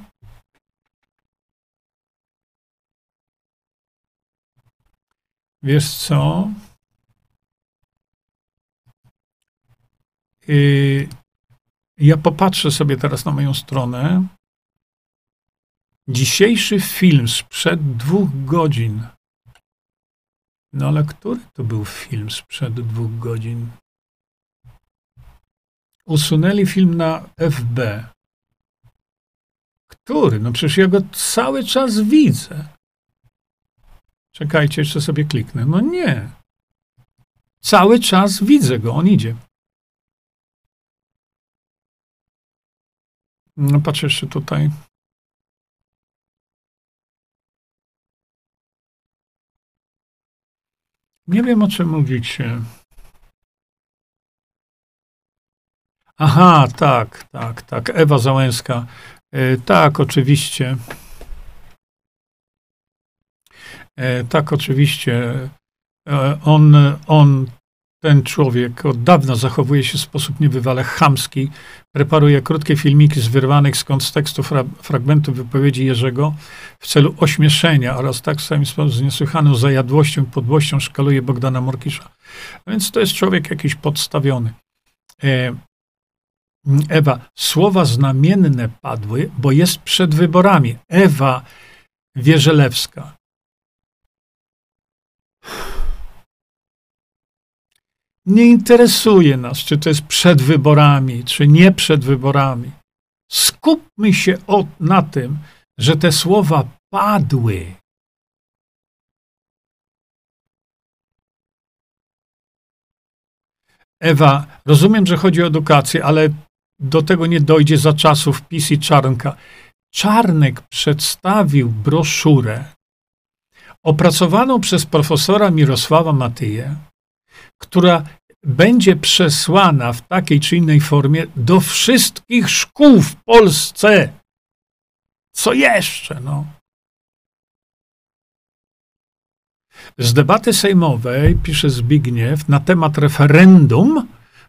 Wiesz co? Yy, ja popatrzę sobie teraz na moją stronę. Dzisiejszy film sprzed dwóch godzin. No ale który to był film sprzed dwóch godzin? Usunęli film na FB. Który? No przecież ja go cały czas widzę. Czekajcie, jeszcze sobie kliknę. No nie. Cały czas widzę go, on idzie. No patrzę jeszcze tutaj. Nie wiem, o czym mówicie. Aha, tak, tak, tak. Ewa Załęska. E, tak, oczywiście. E, tak, oczywiście. E, on, on, ten człowiek od dawna zachowuje się w sposób niebywale chamski. Preparuje krótkie filmiki z wyrwanych z kontekstu fra fragmentów wypowiedzi Jerzego w celu ośmieszenia oraz tak samym sposób z niesłychaną zajadłością i podłością szkaluje Bogdana Morkisza. Więc to jest człowiek jakiś podstawiony. Ewa, słowa znamienne padły, bo jest przed wyborami. Ewa Wierzelewska. Nie interesuje nas, czy to jest przed wyborami, czy nie przed wyborami. Skupmy się na tym, że te słowa padły. Ewa, rozumiem, że chodzi o edukację, ale do tego nie dojdzie za czasów PiS i Czarnka. Czarnek przedstawił broszurę opracowaną przez profesora Mirosława Matyję, która będzie przesłana w takiej czy innej formie do wszystkich szkół w Polsce. Co jeszcze? No? Z debaty sejmowej, pisze Zbigniew, na temat referendum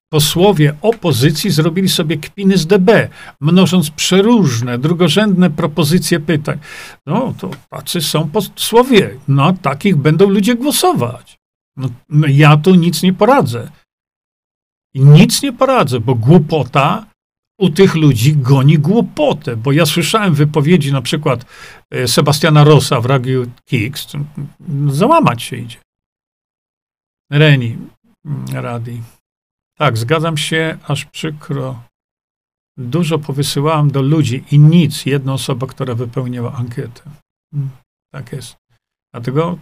posłowie opozycji zrobili sobie kpiny z DB, mnożąc przeróżne, drugorzędne propozycje pytań. No, to tacy są posłowie. Na takich będą ludzie głosować. No, no ja tu nic nie poradzę. Nic nie poradzę, bo głupota u tych ludzi goni głupotę, bo ja słyszałem wypowiedzi na przykład e, Sebastiana Rossa w Radiu Kicks, załamać się idzie. Reni, mm, Radi. Tak, zgadzam się, aż przykro. Dużo powysyłałam do ludzi i nic, jedna osoba, która wypełniła ankietę. Mm, tak jest. Dlatego,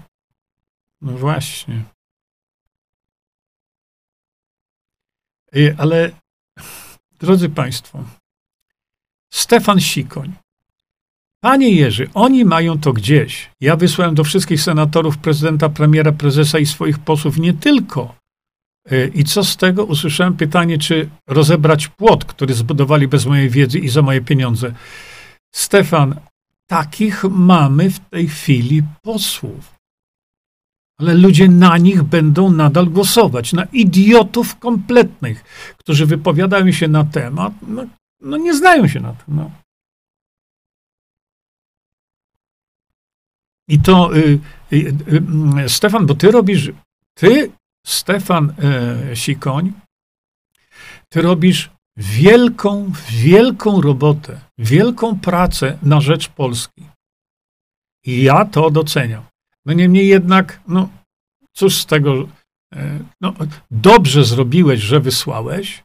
no właśnie. Ale Drodzy Państwo, Stefan Sikoń. Panie Jerzy, oni mają to gdzieś. Ja wysłałem do wszystkich senatorów, prezydenta, premiera, prezesa i swoich posłów nie tylko. E, I co z tego? Usłyszałem pytanie, czy rozebrać płot, który zbudowali bez mojej wiedzy i za moje pieniądze. Stefan, takich mamy w tej chwili posłów ale ludzie na nich będą nadal głosować, na idiotów kompletnych, którzy wypowiadają się na temat, no, no nie znają się na tym. No. I to, y, y, y, Stefan, bo ty robisz, ty, Stefan e, Sikoń, ty robisz wielką, wielką robotę, wielką pracę na rzecz Polski. I ja to doceniam. No niemniej jednak, no cóż z tego, e, no, dobrze zrobiłeś, że wysłałeś,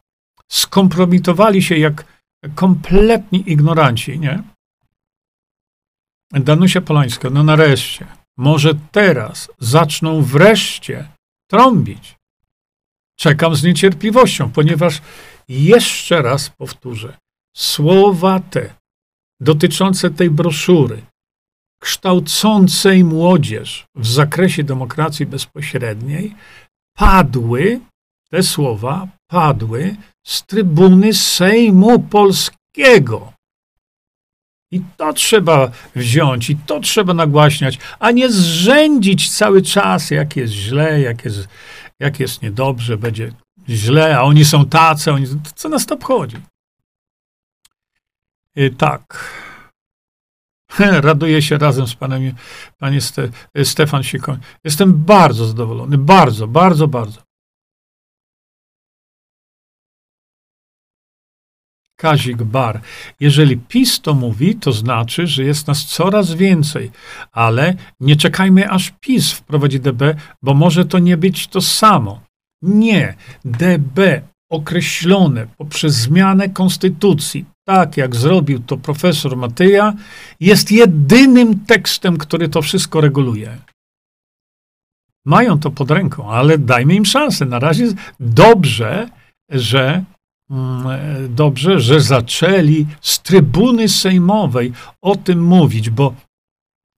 skompromitowali się jak kompletni ignoranci, nie? Danusia Polańska, no nareszcie, może teraz zaczną wreszcie trąbić. Czekam z niecierpliwością, ponieważ jeszcze raz powtórzę, słowa te dotyczące tej broszury, kształcącej młodzież w zakresie demokracji bezpośredniej padły, te słowa padły z trybuny Sejmu Polskiego. I to trzeba wziąć, i to trzeba nagłaśniać, a nie zrzędzić cały czas, jak jest źle, jak jest, jak jest niedobrze, będzie źle, a oni są tacy, oni, co nas to obchodzi? I tak. (laughs) Raduję się razem z panem, panie Ste, Stefan Sikoń. Jestem bardzo zadowolony. Bardzo, bardzo, bardzo. Kazik Bar. Jeżeli PiS to mówi, to znaczy, że jest nas coraz więcej, ale nie czekajmy aż PiS wprowadzi DB, bo może to nie być to samo. Nie. DB określone poprzez zmianę konstytucji, tak jak zrobił to profesor Matyja, jest jedynym tekstem, który to wszystko reguluje. Mają to pod ręką, ale dajmy im szansę. Na razie dobrze, że dobrze, że zaczęli z trybuny sejmowej o tym mówić, bo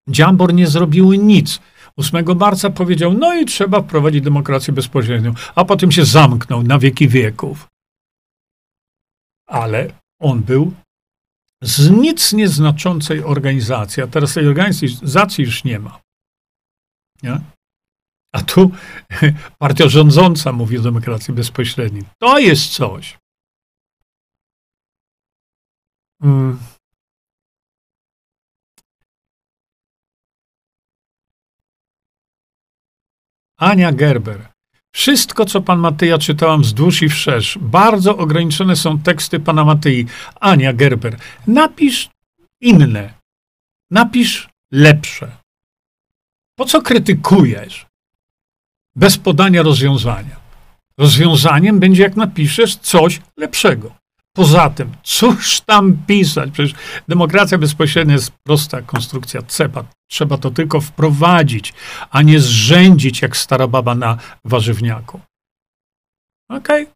Dziambor nie zrobiły nic. 8 marca powiedział, no i trzeba wprowadzić demokrację bezpośrednią, a potem się zamknął na wieki wieków. Ale on był z nic nieznaczącej organizacji, a teraz tej organizacji już nie ma. Nie? A tu (laughs) partia rządząca mówi o demokracji bezpośredniej. To jest coś. Hmm. Ania Gerber. Wszystko, co pan Matyja czytałam wzdłuż i wszerz. Bardzo ograniczone są teksty pana Matyi. Ania Gerber, napisz inne. Napisz lepsze. Po co krytykujesz? Bez podania rozwiązania. Rozwiązaniem będzie, jak napiszesz coś lepszego. Poza tym, cóż tam pisać? Przecież demokracja bezpośrednia jest prosta konstrukcja cepa. Trzeba to tylko wprowadzić, a nie zrzędzić jak stara baba na warzywniaku. Okej. Okay.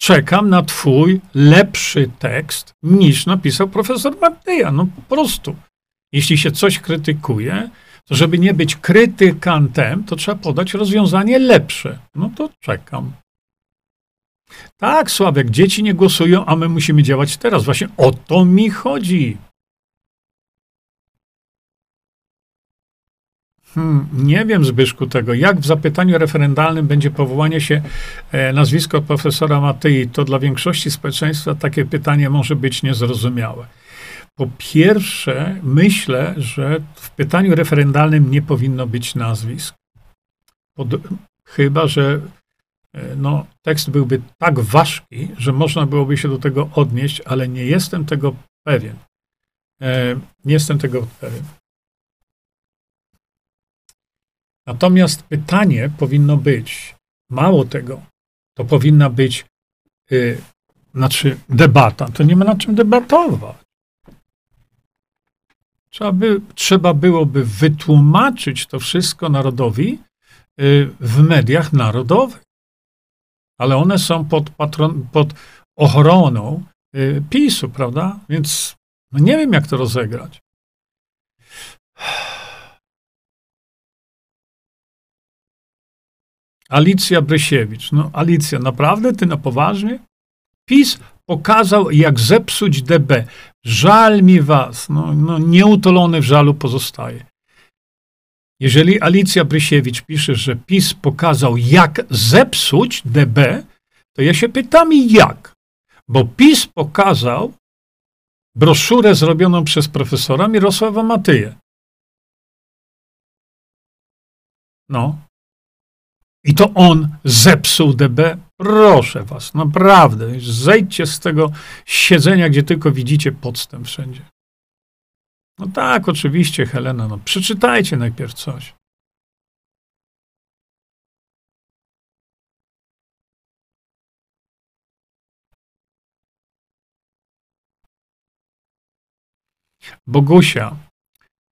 Czekam na twój lepszy tekst niż napisał profesor Martyja. No po prostu. Jeśli się coś krytykuje, to żeby nie być krytykantem, to trzeba podać rozwiązanie lepsze. No to czekam. Tak, Sławek, dzieci nie głosują, a my musimy działać teraz. Właśnie o to mi chodzi. Hmm, nie wiem, Zbyszku, tego. Jak w zapytaniu referendalnym będzie powołanie się e, nazwisko profesora Matyi, to dla większości społeczeństwa takie pytanie może być niezrozumiałe. Po pierwsze, myślę, że w pytaniu referendalnym nie powinno być nazwisk. Pod, chyba, że no, tekst byłby tak ważki, że można byłoby się do tego odnieść, ale nie jestem tego pewien. E, nie jestem tego pewien. Natomiast pytanie powinno być, mało tego, to powinna być, yy, znaczy debata, to nie ma na czym debatować. Trzeba, by, trzeba byłoby wytłumaczyć to wszystko narodowi yy, w mediach narodowych. Ale one są pod, patron, pod ochroną yy, PiSu, prawda? Więc no nie wiem, jak to rozegrać. Alicja Brysiewicz. No, Alicja, naprawdę? Ty na poważnie? PiS pokazał, jak zepsuć DB. Żal mi was. No, no, nieutolony w żalu pozostaje. Jeżeli Alicja Brysiewicz pisze, że PiS pokazał, jak zepsuć DB, to ja się pytam, jak? Bo PiS pokazał broszurę zrobioną przez profesora Mirosława Matyję. No, i to on zepsuł DB. Proszę was, naprawdę, zejdźcie z tego siedzenia, gdzie tylko widzicie podstęp wszędzie. No tak, oczywiście, Helena, no przeczytajcie najpierw coś. Bogusia,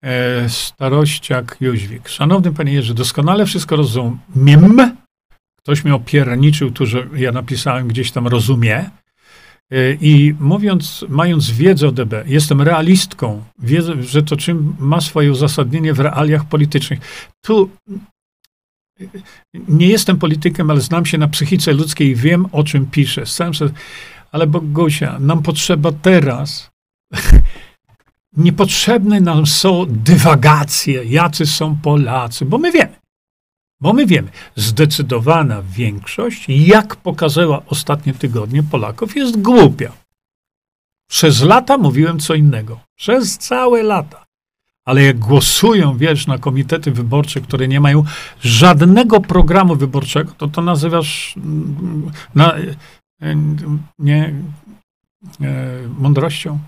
E, starościak Jóźwik. Szanowny panie Jerzy, doskonale wszystko rozumiem. Ktoś mnie opierniczył tu, że ja napisałem gdzieś tam rozumie. E, I mówiąc, mając wiedzę o DB, jestem realistką, wiedzę, że to czym ma swoje uzasadnienie w realiach politycznych. Tu nie jestem politykiem, ale znam się na psychice ludzkiej i wiem, o czym piszę. Ale Bogusia, nam potrzeba teraz (laughs) Niepotrzebne nam są dywagacje, jacy są Polacy, bo my wiemy. Bo my wiemy, zdecydowana większość, jak pokazała ostatnie tygodnie Polaków, jest głupia. Przez lata mówiłem co innego. Przez całe lata. Ale jak głosują, wiesz, na komitety wyborcze, które nie mają żadnego programu wyborczego, to to nazywasz mm, na, e, nie, e, mądrością?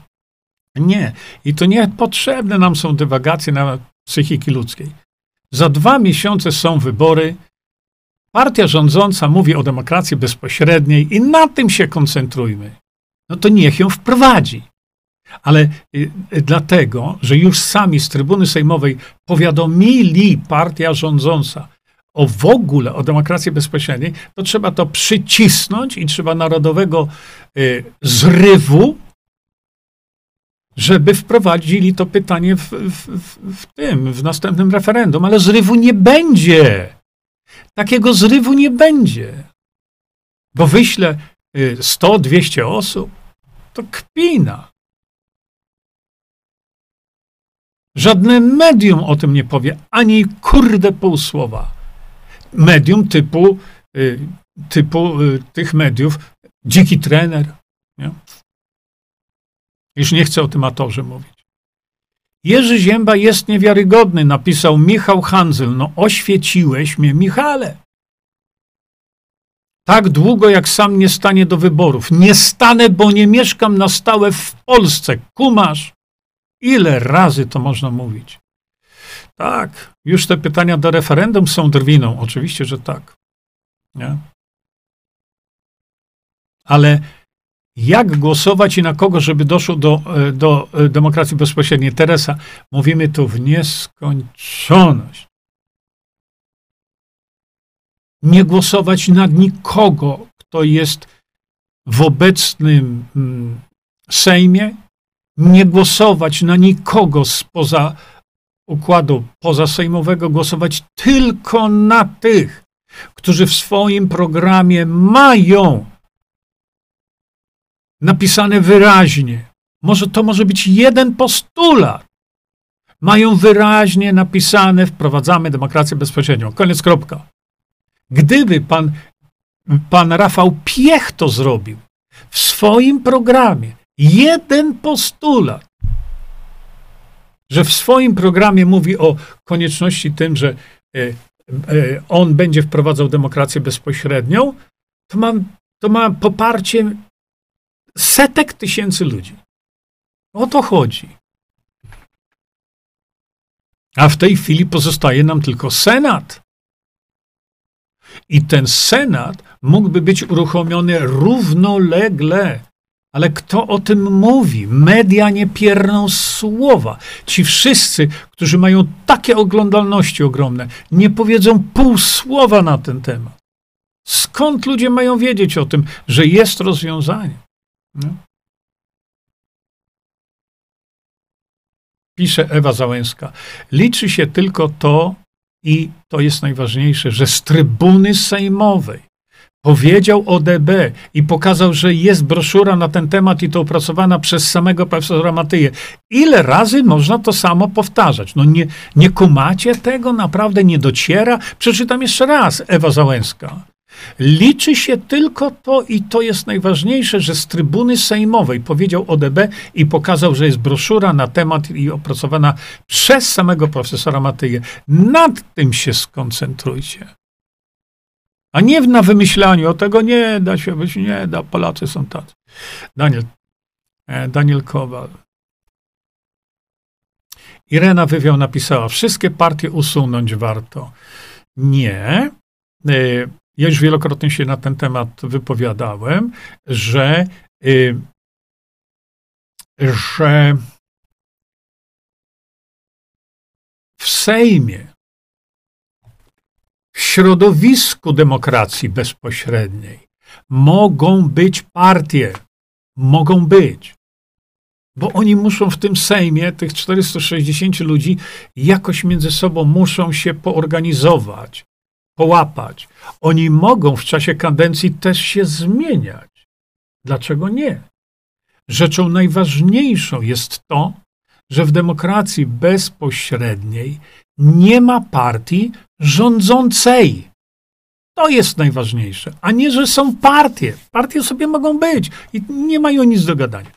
Nie. I to nie potrzebne nam są dywagacje na psychiki ludzkiej. Za dwa miesiące są wybory. Partia rządząca mówi o demokracji bezpośredniej i na tym się koncentrujmy. No to niech ją wprowadzi. Ale y, y, dlatego, że już sami z trybuny sejmowej powiadomili partia rządząca o w ogóle o demokracji bezpośredniej, to trzeba to przycisnąć i trzeba narodowego y, zrywu żeby wprowadzili to pytanie w, w, w, tym, w następnym referendum, ale zrywu nie będzie. Takiego zrywu nie będzie. Bo wyślę 100, y, 200 osób, to kpina. Żadne medium o tym nie powie, ani kurde pół słowa. Medium typu, y, typu y, tych mediów, dziki trener, nie? Już nie chcę o tym atorze mówić. Jerzy Zięba jest niewiarygodny, napisał Michał Handzel. No oświeciłeś mnie, Michale. Tak długo, jak sam nie stanie do wyborów. Nie stanę, bo nie mieszkam na stałe w Polsce. Kumasz? Ile razy to można mówić? Tak, już te pytania do referendum są drwiną. Oczywiście, że tak. Nie? Ale jak głosować i na kogo, żeby doszło do, e, do e, demokracji bezpośredniej. Teresa, mówimy tu w nieskończoność. Nie głosować na nikogo, kto jest w obecnym mm, Sejmie, nie głosować na nikogo spoza układu pozasejmowego, głosować tylko na tych, którzy w swoim programie mają napisane wyraźnie. Może to może być jeden postulat. mają wyraźnie napisane, wprowadzamy demokrację bezpośrednią. Koniec, kropka. Gdyby pan, pan Rafał Piech to zrobił w swoim programie, jeden postulat, że w swoim programie mówi o konieczności tym, że e, e, on będzie wprowadzał demokrację bezpośrednią, to ma, to ma poparcie setek tysięcy ludzi. O to chodzi. A w tej chwili pozostaje nam tylko Senat. I ten Senat mógłby być uruchomiony równolegle. Ale kto o tym mówi? Media nie pierną słowa. Ci wszyscy, którzy mają takie oglądalności ogromne, nie powiedzą pół słowa na ten temat. Skąd ludzie mają wiedzieć o tym, że jest rozwiązanie? No. Pisze Ewa Załęska. Liczy się tylko to, i to jest najważniejsze, że z trybuny sejmowej powiedział o DB i pokazał, że jest broszura na ten temat i to opracowana przez samego profesora Matyję. Ile razy można to samo powtarzać? No nie, nie kumacie tego? Naprawdę nie dociera? Przeczytam jeszcze raz, Ewa Załęska. Liczy się tylko to, i to jest najważniejsze, że z trybuny sejmowej powiedział ODB i pokazał, że jest broszura na temat i opracowana przez samego profesora Matyję. Nad tym się skoncentrujcie. A nie na wymyślaniu, o tego nie da się być, nie da, Polacy są tacy. Daniel, e, Daniel Kowal. Irena Wywiał napisała, wszystkie partie usunąć warto. Nie. Ja już wielokrotnie się na ten temat wypowiadałem, że, y, że w Sejmie, w środowisku demokracji bezpośredniej mogą być partie, mogą być. Bo oni muszą w tym Sejmie, tych 460 ludzi, jakoś między sobą muszą się poorganizować, połapać. Oni mogą w czasie kadencji też się zmieniać. Dlaczego nie? Rzeczą najważniejszą jest to, że w demokracji bezpośredniej nie ma partii rządzącej. To jest najważniejsze, a nie, że są partie. Partie sobie mogą być i nie mają nic do gadania.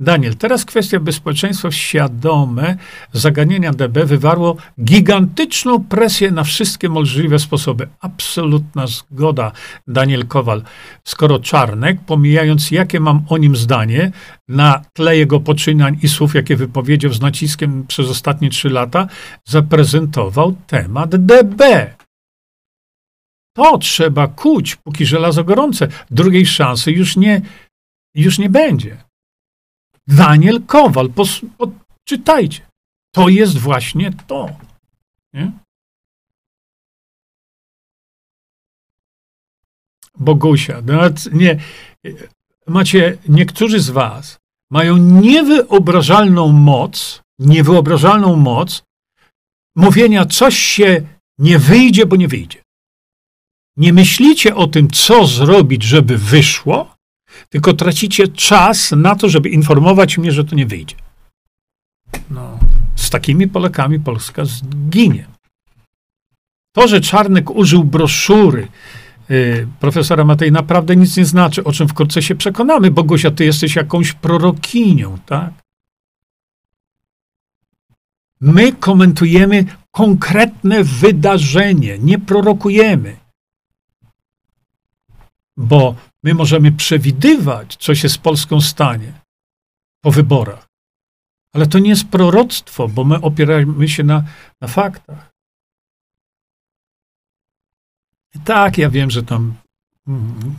Daniel, teraz kwestia bezpieczeństwa świadome zagadnienia DB wywarło gigantyczną presję na wszystkie możliwe sposoby. Absolutna zgoda, Daniel Kowal. Skoro Czarnek, pomijając jakie mam o nim zdanie, na tle jego poczynań i słów, jakie wypowiedział z naciskiem przez ostatnie trzy lata, zaprezentował temat DB. To trzeba kuć, póki żelazo gorące. Drugiej szansy już nie, już nie będzie. Daniel Kowal, czytajcie. To jest właśnie to. Nie? Bogusia, nawet nie, macie, niektórzy z was mają niewyobrażalną moc, niewyobrażalną moc mówienia, coś się nie wyjdzie, bo nie wyjdzie. Nie myślicie o tym, co zrobić, żeby wyszło, tylko tracicie czas na to, żeby informować mnie, że to nie wyjdzie. No, z takimi Polakami Polska zginie. To, że Czarnek użył broszury y, profesora Matej, naprawdę nic nie znaczy, o czym wkrótce się przekonamy. Bogusia, ty jesteś jakąś prorokinią, tak? My komentujemy konkretne wydarzenie, nie prorokujemy. Bo My możemy przewidywać, co się z Polską stanie po wyborach. Ale to nie jest proroctwo, bo my opieramy się na, na faktach. tak, ja wiem, że tam mm,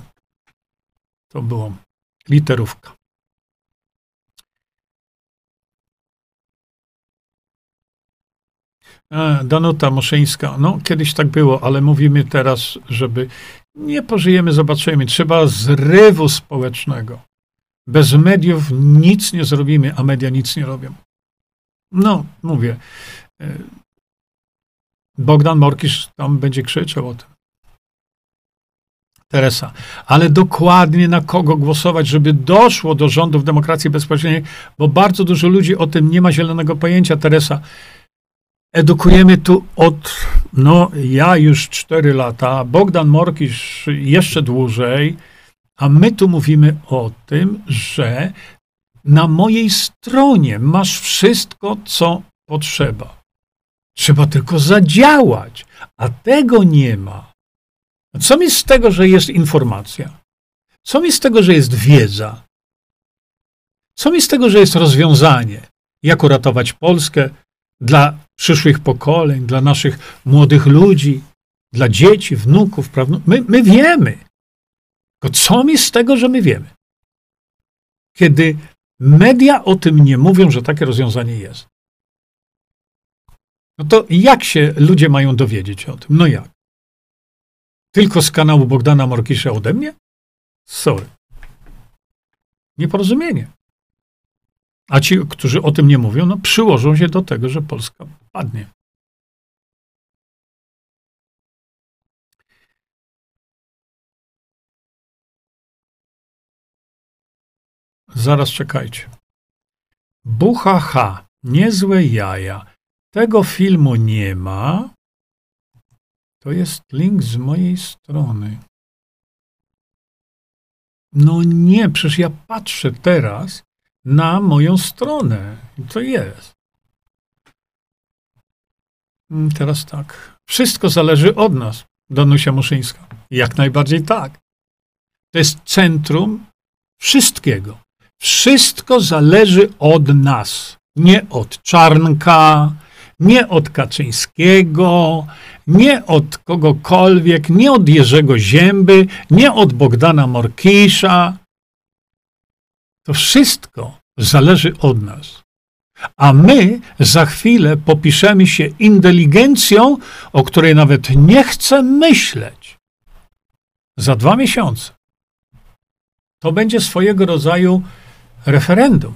to było literówka. Danuta Moszyńska. No, kiedyś tak było, ale mówimy teraz, żeby nie pożyjemy, zobaczymy. Trzeba zrywu społecznego. Bez mediów nic nie zrobimy, a media nic nie robią. No, mówię. E, Bogdan Morkisz tam będzie krzyczał o tym. Teresa, ale dokładnie na kogo głosować, żeby doszło do rządów demokracji bezpośredniej, bo bardzo dużo ludzi o tym nie ma zielonego pojęcia, Teresa. Edukujemy tu od, no ja już 4 lata, Bogdan Morkisz jeszcze dłużej, a my tu mówimy o tym, że na mojej stronie masz wszystko, co potrzeba. Trzeba tylko zadziałać, a tego nie ma. Co mi z tego, że jest informacja? Co mi z tego, że jest wiedza? Co mi z tego, że jest rozwiązanie? Jak uratować Polskę dla przyszłych pokoleń, dla naszych młodych ludzi, dla dzieci, wnuków, prawnuków? My, my wiemy. Tylko co mi z tego, że my wiemy? Kiedy media o tym nie mówią, że takie rozwiązanie jest. No to jak się ludzie mają dowiedzieć o tym? No jak? Tylko z kanału Bogdana Morkisza ode mnie? Sorry. Nieporozumienie. A ci, którzy o tym nie mówią, no przyłożą się do tego, że Polska padnie. Zaraz czekajcie. Buchacha, niezłe jaja. Tego filmu nie ma. To jest link z mojej strony. No nie, przecież ja patrzę teraz na moją stronę. To jest. Mm, teraz tak. Wszystko zależy od nas, Danusia Muszyńska. Jak najbardziej tak. To jest centrum wszystkiego. Wszystko zależy od nas. Nie od Czarnka, nie od Kaczyńskiego, nie od kogokolwiek, nie od Jerzego Zięby, nie od Bogdana Morkisza. To wszystko zależy od nas. A my za chwilę popiszemy się inteligencją, o której nawet nie chcę myśleć. Za dwa miesiące. To będzie swojego rodzaju referendum.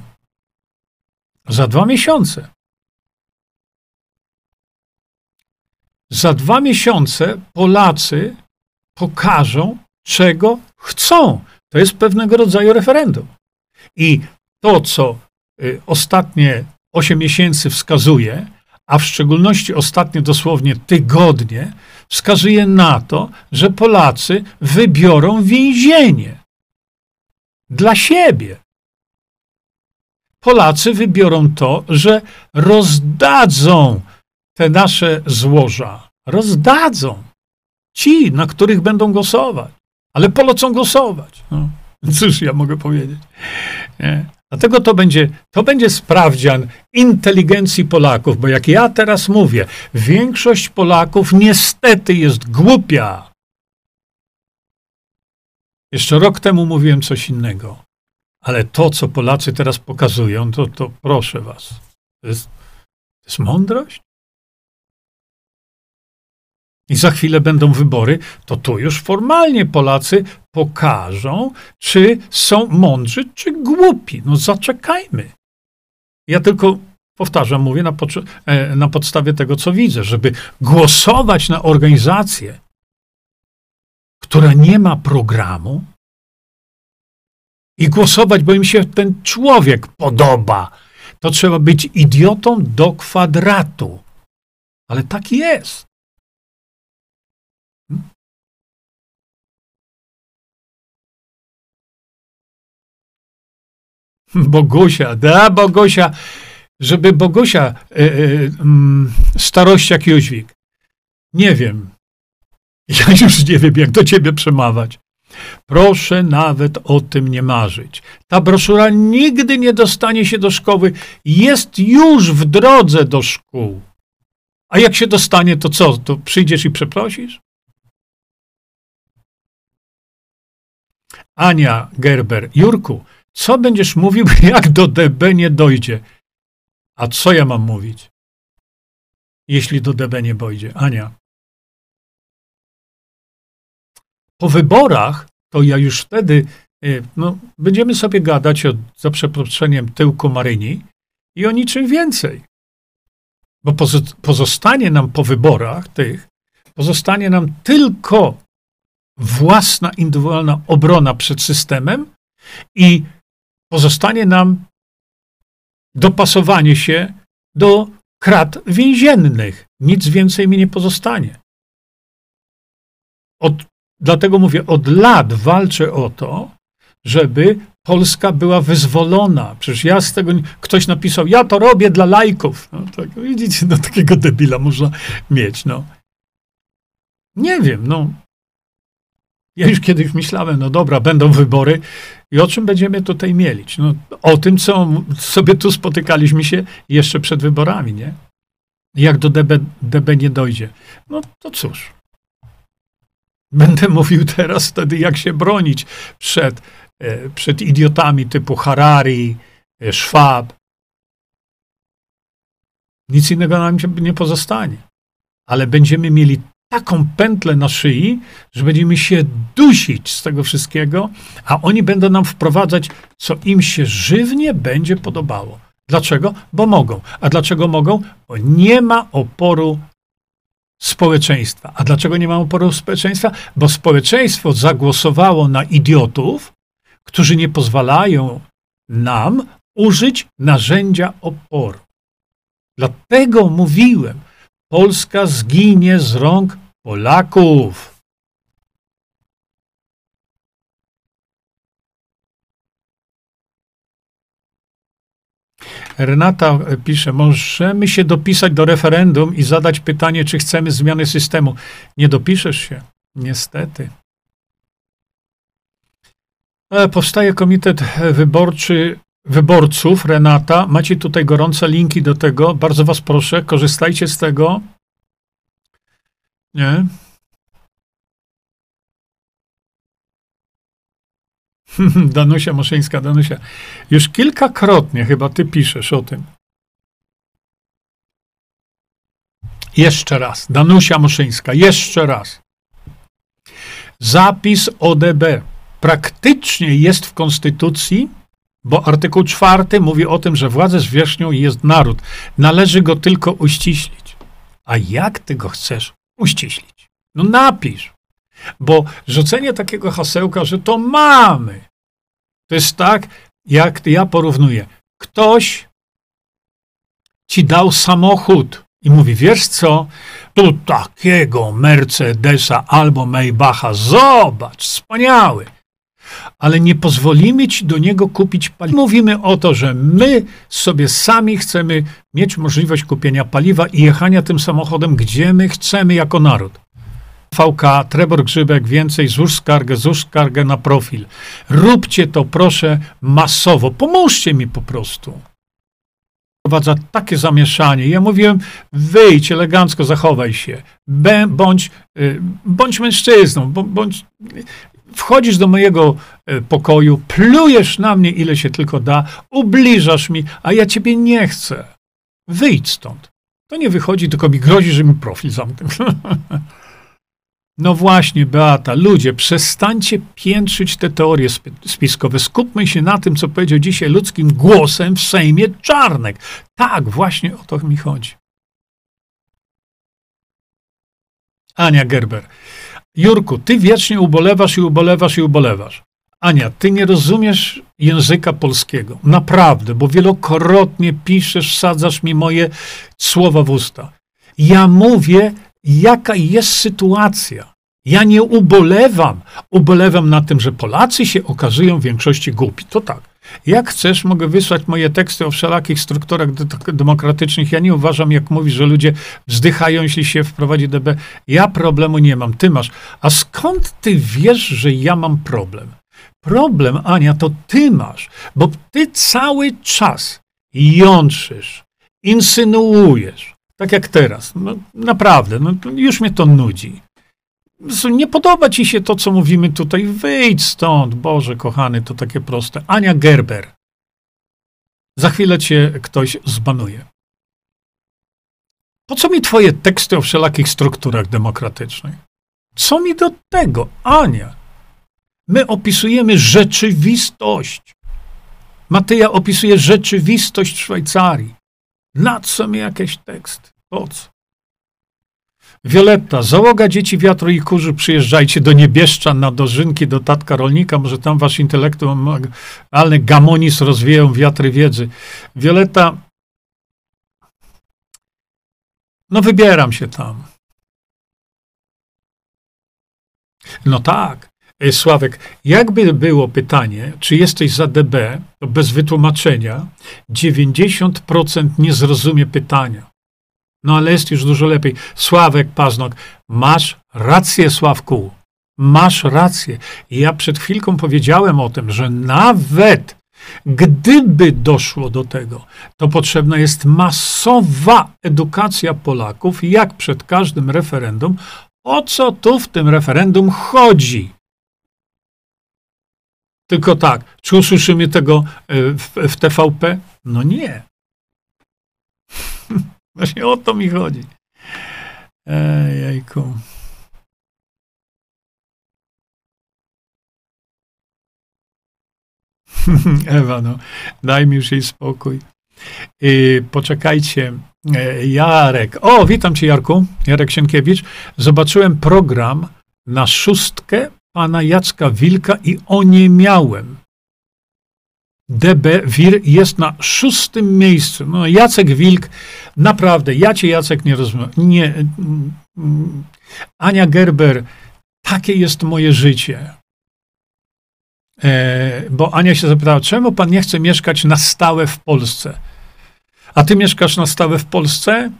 Za dwa miesiące. Za dwa miesiące Polacy pokażą, czego chcą. To jest pewnego rodzaju referendum. I to, co y, ostatnie 8 miesięcy wskazuje, a w szczególności ostatnie dosłownie tygodnie, wskazuje na to, że Polacy wybiorą więzienie dla siebie. Polacy wybiorą to, że rozdadzą te nasze złoża. Rozdadzą. Ci, na których będą głosować. Ale polecą głosować. No. Cóż ja mogę powiedzieć? Nie? Dlatego to będzie, to będzie sprawdzian inteligencji Polaków, bo jak ja teraz mówię, większość Polaków niestety jest głupia. Jeszcze rok temu mówiłem coś innego, ale to, co Polacy teraz pokazują, to, to proszę was, to jest, to jest mądrość? I za chwilę będą wybory, to tu już formalnie Polacy pokażą, czy są mądrzy, czy głupi. No zaczekajmy. Ja tylko powtarzam, mówię na, e, na podstawie tego, co widzę, żeby głosować na organizację, która nie ma programu i głosować, bo im się ten człowiek podoba, to trzeba być idiotą do kwadratu. Ale tak jest. (laughs) Bogusia, da Bogusia, żeby Bogusia, y, y, starościak Jóźwik. Nie wiem. (laughs) Ja już nie wiem, jak do ciebie przemawiać. Proszę nawet o tym nie marzyć. Ta broszura nigdy nie dostanie się do szkoły. Jest już w drodze do szkół. A jak się dostanie, to co? To przyjdziesz i przeprosisz? Ania Gerber. Jurku, co będziesz mówił, (laughs) jak do DB nie dojdzie? A co ja mam mówić, jeśli do DB nie dojdzie? Ania. Po wyborach to ja już wtedy, y, no, będziemy sobie gadać o, za przeproszeniem, tyłku Maryni i o niczym więcej. Bo pozostanie nam po wyborach tych, pozostanie nam tylko własna indywidualna obrona przed systemem i pozostanie nam dopasowanie się do krat więziennych. Nic więcej mi nie pozostanie. Od, dlatego mówię, od lat walczę o to, żeby Polska była wyzwolona. Przecież ja z tego, ktoś napisał, ja to robię dla lajków. No, tak, widzicie, no takiego debila można mieć, no. Nie wiem, no. Ja już kiedyś myślałem, no dobra, będą wybory i o czym będziemy tutaj mielić? No, o tym, co sobie tu spotykaliśmy się jeszcze przed wyborami, nie? Jak do DB, DB nie dojdzie. No to cóż. Będę mówił teraz wtedy, jak się bronić przed, e, przed idiotami typu Harari, e, Schwab. Nic innego nam nie pozostanie. Ale będziemy mieli taką pętlę na szyi, że będziemy się dusić z tego wszystkiego, a oni będą nam wprowadzać, co im się żywnie będzie podobało. Dlaczego? Bo mogą. A dlaczego mogą? Bo nie ma oporu społeczeństwa. A dlaczego nie ma oporu społeczeństwa? Bo społeczeństwo zagłosowało na idiotów, którzy nie pozwalają nam użyć narzędzia oporu. Dlatego mówiłem, Polska zginie z rąk Polaków. Renata pisze, możemy się dopisać do referendum i zadać pytanie, czy chcemy zmiany systemu. Nie dopiszesz się, niestety. E, powstaje komitet wyborczy wyborców, Renata. Macie tutaj gorące linki do tego. Bardzo was proszę, korzystajcie z tego. Nie? (laughs) Danusia Moszyńska, Danusia. Już kilkakrotnie chyba ty piszesz o tym. Jeszcze raz. Danusia Moszyńska, jeszcze raz. Zapis ODB praktycznie jest w Konstytucji, bo artykuł czwarty mówi o tym, że władzę zwierzchnią jest naród. Należy go tylko uściślić. A jak ty go chcesz uściślić? No napisz. Bo rzucenie takiego hasełka, że to mamy, to jest tak, jak ja porównuję. Ktoś ci dał samochód i mówi, wiesz co, tu takiego Mercedesa albo Maybacha, zobacz, wspaniały. Ale nie pozwolimy ci do niego kupić paliwa. Mówimy o to, że my sobie sami chcemy mieć możliwość kupienia paliwa i jechania tym samochodem, gdzie my chcemy jako naród. VK, Trebor Grzybek, więcej, złóż skargę, złóż skargę na profil. Róbcie to, proszę, masowo. Pomóżcie mi po prostu. Prowadza takie zamieszanie. Ja mówiłem, wyjdź elegancko, zachowaj się. Bądź, y, bądź mężczyzną, bądź, wchodzisz do mojego y, pokoju, plujesz na mnie, ile się tylko da, ubliżasz mi, a ja ciebie nie chcę. Wyjdź stąd. To nie wychodzi, tylko mi grozi, że mi profil zamknę. (laughs) No właśnie, Beata, ludzie, przestańcie piętrzyć te teorie spiskowe. Skupmy się na tym, co powiedział dzisiaj ludzkim głosem w Sejmie Czarnek. Tak, właśnie o to mi chodzi. Ania Gerber. Jurku, ty wiecznie ubolewasz i ubolewasz i ubolewasz. Ania, ty nie rozumiesz języka polskiego. Naprawdę, bo wielokrotnie piszesz, sadzasz mi moje słowa w usta. Ja mówię jaka jest sytuacja. Ja nie ubolewam. Ubolewam na tym, że Polacy się okazują w większości głupi. To tak. Jak chcesz, mogę wysłać moje teksty o wszelakich strukturach demokratycznych. Ja nie uważam, jak mówisz, że ludzie wzdychają, jeśli się wprowadzi DB. Ja problemu nie mam, ty masz. A skąd ty wiesz, że ja mam problem? Problem, Ania, to ty masz, bo ty cały czas jątrzysz, insynuujesz, tak jak teraz. No, naprawdę, no, już mnie to nudzi. Nie podoba ci się to, co mówimy tutaj. Wyjdź stąd, Boże kochany, to takie proste. Ania Gerber. Za chwilę cię ktoś zbanuje. Po co mi twoje teksty o wszelakich strukturach demokratycznych? Co mi do tego, Ania? My opisujemy rzeczywistość. Matyja opisuje rzeczywistość Szwajcarii. Na co mi jakieś teksty? Po co? Wioletta, załoga dzieci wiatru i kurzu, przyjeżdżajcie do Niebieszcza na dożynki do tatka rolnika, może tam wasz intelektualny gamonis rozwieją wiatry wiedzy. Wioletta, No wybieram się tam. No tak. E, Sławek, jakby było pytanie, czy jesteś za DB, to bez wytłumaczenia 90% nie zrozumie pytania. No ale jest już dużo lepiej. Sławek Paznok, masz rację, Sławku. Masz rację. Ja przed chwilką powiedziałem o tym, że nawet gdyby doszło do tego, to potrzebna jest masowa edukacja Polaków, jak przed każdym referendum, o co tu w tym referendum chodzi. Tylko tak, czy usłyszymy tego e, w, w TVP? No nie. (laughs) Właśnie o to mi chodzi. Ejejku. (laughs) Ewa, no, daj mi już jej spokój. Yy, poczekajcie. Yy, Jarek. O, witam cię, Jarku. Jarek Sienkiewicz. Zobaczyłem program na szóstkę pana Jacka Wilka i o nie miałem. DB Wir jest na szóstym miejscu. No, Jacek Wilk, naprawdę, ja cię Jacek nie rozumiem. Nie. Mm, Ania Gerber, takie jest moje życie. E, bo Ania się zapytała, czemu pan nie chce mieszkać na stałe w Polsce? A ty mieszkasz na stałe w Polsce?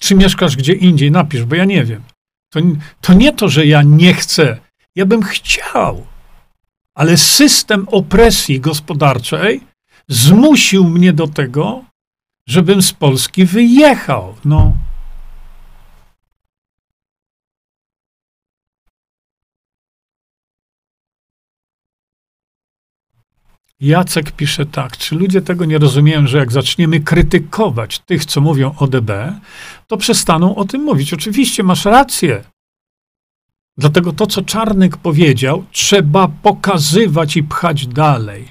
Czy mieszkasz gdzie indziej? Napisz, bo ja nie wiem. To, to nie to, że ja nie chcę. Ja bym chciał. Ale system opresji gospodarczej zmusił mnie do tego, żebym z Polski wyjechał. No. Jacek pisze tak, czy ludzie tego nie rozumieją, że jak zaczniemy krytykować tych, co mówią o DB, to przestaną o tym mówić. Oczywiście masz rację. Dlatego to, co Czarnek powiedział, trzeba pokazywać i pchać dalej.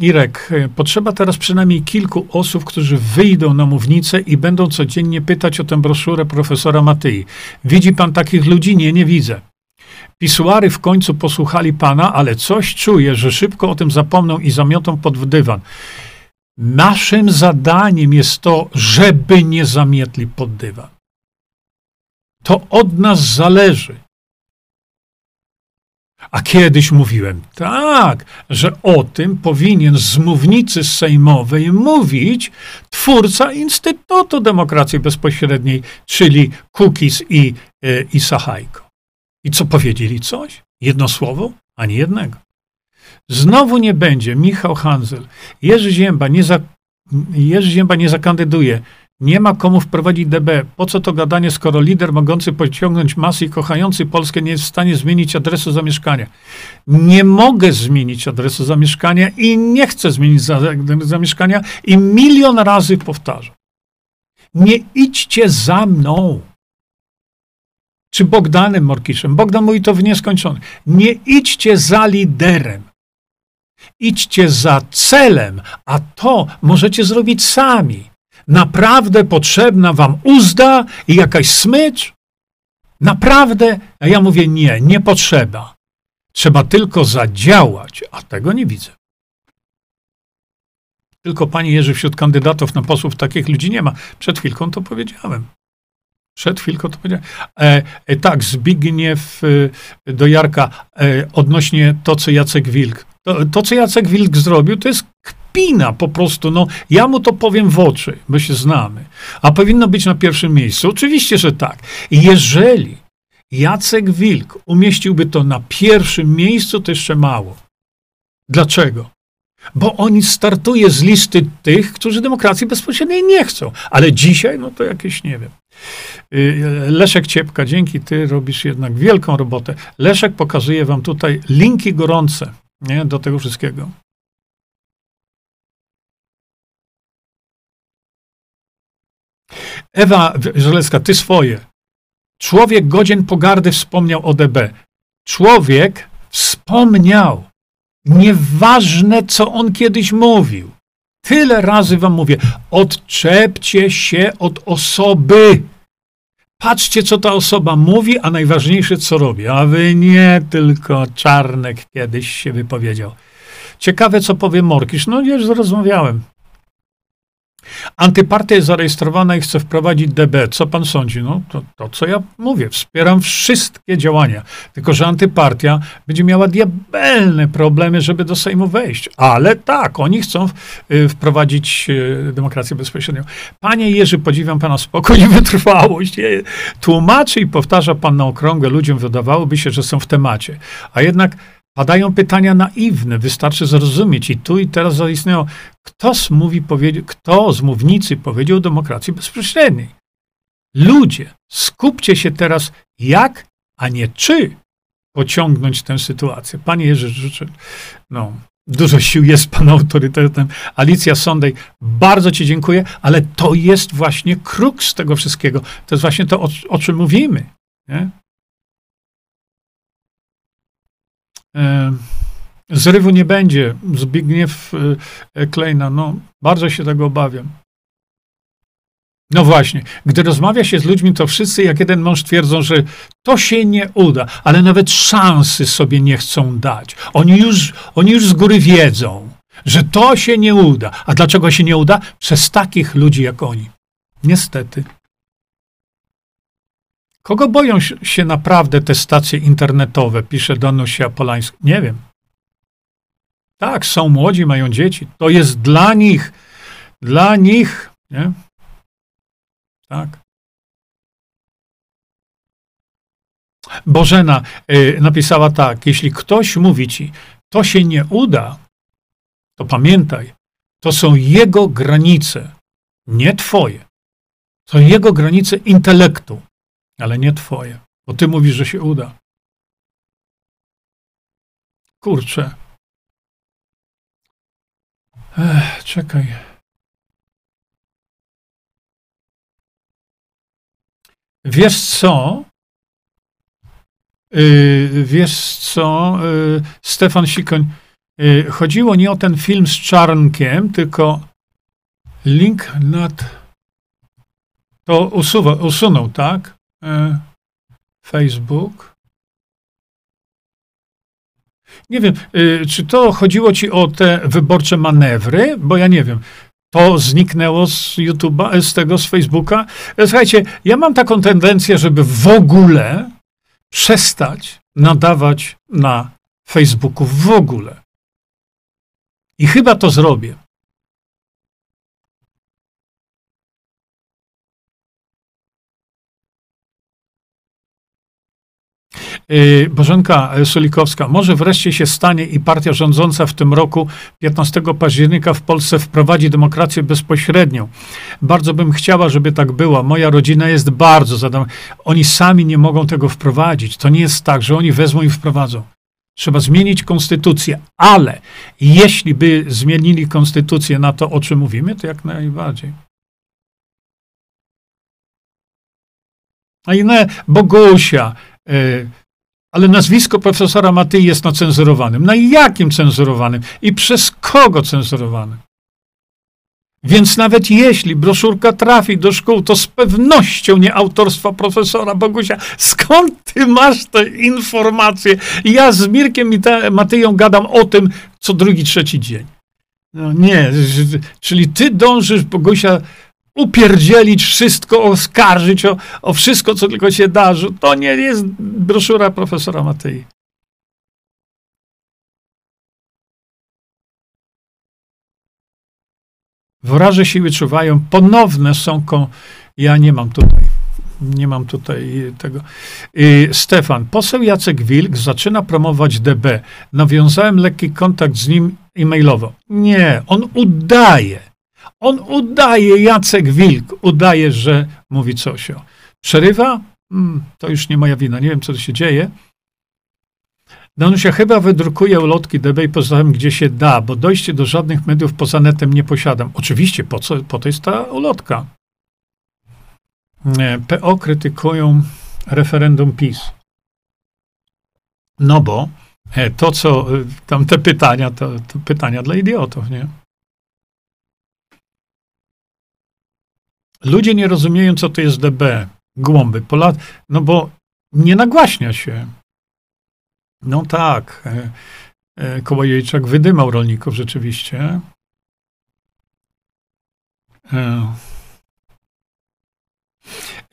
Irek, potrzeba teraz przynajmniej kilku osób, którzy wyjdą na mównicę i będą codziennie pytać o tę broszurę profesora Matyi. Widzi pan takich ludzi? Nie, nie widzę. Pisuary w końcu posłuchali pana, ale coś czuję, że szybko o tym zapomną i zamiotą pod dywan. Naszym zadaniem jest to, żeby nie zamietli pod dywan. To od nas zależy. A kiedyś mówiłem tak, że o tym powinien z mównicy sejmowej mówić twórca Instytutu Demokracji Bezpośredniej, czyli Kukis i, e, i Sachajko. I co powiedzieli? Coś? Jedno słowo? Ani jednego. Znowu nie będzie Michał Hanzel. Jerzy Zięba nie, za, Jerzy Zięba nie zakandyduje. Nie ma komu wprowadzić DB. Po co to gadanie, skoro lider mogący pociągnąć masy i kochający Polskę nie jest w stanie zmienić adresu zamieszkania? Nie mogę zmienić adresu zamieszkania i nie chcę zmienić zamieszkania i milion razy powtarzam. Nie idźcie za mną czy Bogdanem Morkiszem. Bogdan mówi to w nieskończony. Nie idźcie za liderem. Idźcie za celem, a to możecie zrobić sami. Naprawdę potrzebna wam uzda i jakaś smycz? Naprawdę? A ja mówię nie, nie potrzeba. Trzeba tylko zadziałać, a tego nie widzę. Tylko panie Jerzy, wśród kandydatów na posłów takich ludzi nie ma. Przed chwilką to powiedziałem. Przed chwilką to powiedziałem. E, e, tak, Zbigniew e, do Jarka e, odnośnie to, co Jacek Wilk. To, to, co Jacek Wilk zrobił, to jest kpina po prostu. No, ja mu to powiem w oczy, bo się znamy. A powinno być na pierwszym miejscu? Oczywiście, że tak. Jeżeli Jacek Wilk umieściłby to na pierwszym miejscu, to jeszcze mało. Dlaczego? Bo on startuje z listy tych, którzy demokracji bezpośredniej nie chcą. Ale dzisiaj, no to jakieś nie wiem. Y, Leszek Ciepka, dzięki ty robisz jednak wielką robotę. Leszek pokazuje wam tutaj linki gorące nie, do tego wszystkiego. Ewa Żelewska, ty swoje. Człowiek godzien pogardy wspomniał o DB. Człowiek wspomniał. Nieważne, co on kiedyś mówił. Tyle razy wam mówię, odczepcie się od osoby. Patrzcie, co ta osoba mówi, a najważniejsze, co robi. A wy nie, tylko Czarnek kiedyś się wypowiedział. Ciekawe, co powie Morkisz. No już rozmawiałem. Antypartia jest zarejestrowana i chce wprowadzić DB. Co pan sądzi? No to, to, co ja mówię. Wspieram wszystkie działania. Tylko, że antypartia będzie miała diabelne problemy, żeby do Sejmu wejść. Ale tak, oni chcą y, wprowadzić y, demokrację bezpośrednią. Panie Jerzy, podziwiam pana spokój i wytrwałość. Tłumaczy i powtarza pan na okrągłe. Ludziom wydawałoby się, że są w temacie. A jednak Padają pytania naiwne, wystarczy zrozumieć. I tu i teraz zaistniało, kto z, mówi, kto z mównicy powiedział o demokracji bezpośredniej. Ludzie, skupcie się teraz, jak, a nie czy pociągnąć tę sytuację. Panie Jerzy, życzę, no, dużo sił jest (laughs) Pan autorytetem. Alicja Sondej, bardzo Ci dziękuję, ale to jest właśnie kruks tego wszystkiego. To jest właśnie to, o, o czym mówimy. Nie? Zrywu nie będzie. Zbigniew e, Klejna, no bardzo się tego obawiam. No właśnie, gdy rozmawia się z ludźmi, to wszyscy jak jeden mąż twierdzą, że to się nie uda, ale nawet szansy sobie nie chcą dać. Oni już, oni już z góry wiedzą, że to się nie uda. A dlaczego się nie uda? Przez takich ludzi jak oni. Niestety. Kogo boją się naprawdę te stacje internetowe? Pisze Danusia Polańska. Nie wiem. Tak, są młodzi, mają dzieci. To jest dla nich. Dla nich. Nie? Tak. Bożena y, napisała tak: Jeśli ktoś mówi ci, to się nie uda, to pamiętaj, to są jego granice, nie twoje. To jego granice intelektu ale nie twoje, bo ty mówisz, że się uda. Kurczę. Ech, czekaj. Wiesz co? Yy, wiesz co, yy, Stefan Sikoń, yy, chodziło nie o ten film z Czarnkiem, tylko link nad to usuwa, usunął, tak? E, Facebook. Nie wiem, e, czy to chodziło ci o te wyborcze manewry, bo ja nie wiem. To zniknęło z YouTube'a, e, z tego, z Facebooka. Słuchajcie, ja mam taką tendencję, żeby w ogóle przestać nadawać na Facebooku w ogóle. I chyba to zrobię. Bożenka Solikowska, może wreszcie się stanie i partia rządząca w tym roku 15 października w Polsce wprowadzi demokrację bezpośrednią. Bardzo bym chciała, żeby tak było. Moja rodzina jest bardzo zadowolona. Oni sami nie mogą tego wprowadzić. To nie jest tak, że oni wezmą i wprowadzą. Trzeba zmienić konstytucję, ale jeśli by zmienili konstytucję na to, o czym mówimy, to jak najbardziej. A inne Bogusia, y, ale nazwisko profesora Matyi jest na cenzurowanym. Na jakim cenzurowanym? I przez kogo cenzurowanym? Więc nawet jeśli broszurka trafi do szkół, to z pewnością nie autorstwa profesora Bogusia. Skąd ty masz te informacje? Ja z Mirkiem i Matyją gadam o tym co drugi, trzeci dzień. No nie, czyli ty dążysz Bogusia upierdzielić wszystko, oskarżyć o, o wszystko, co tylko się darzy. To nie jest broszura profesora Matei. Wraże siły czuwają, ponowne są. Ko- ja nie mam tutaj. Nie mam tutaj tego. Stefan, poseł Jacek Wilk zaczyna promować DB. Nawiązałem lekki kontakt z nim e-mailowo. Nie, on udaje on udaje, Jacek Wilk, udaje, że mówi coś o. Przerywa? Hmm, to już nie moja wina, nie wiem, co się dzieje. Danusia chyba wydrukuje ulotki DB i pozostawim, gdzie się da, bo dojście do żadnych mediów poza netem nie posiadam. Oczywiście, po, co, po to jest ta ulotka. PO krytykują referendum PiS. No bo e, to, co e, tam te pytania, to, to pytania dla idiotów, nie? Ludzie nie rozumieją, co to jest DB, głąby, Pola, no bo nie nagłaśnia się. No tak, e, e, Kołodziejczak wydymał rolników rzeczywiście.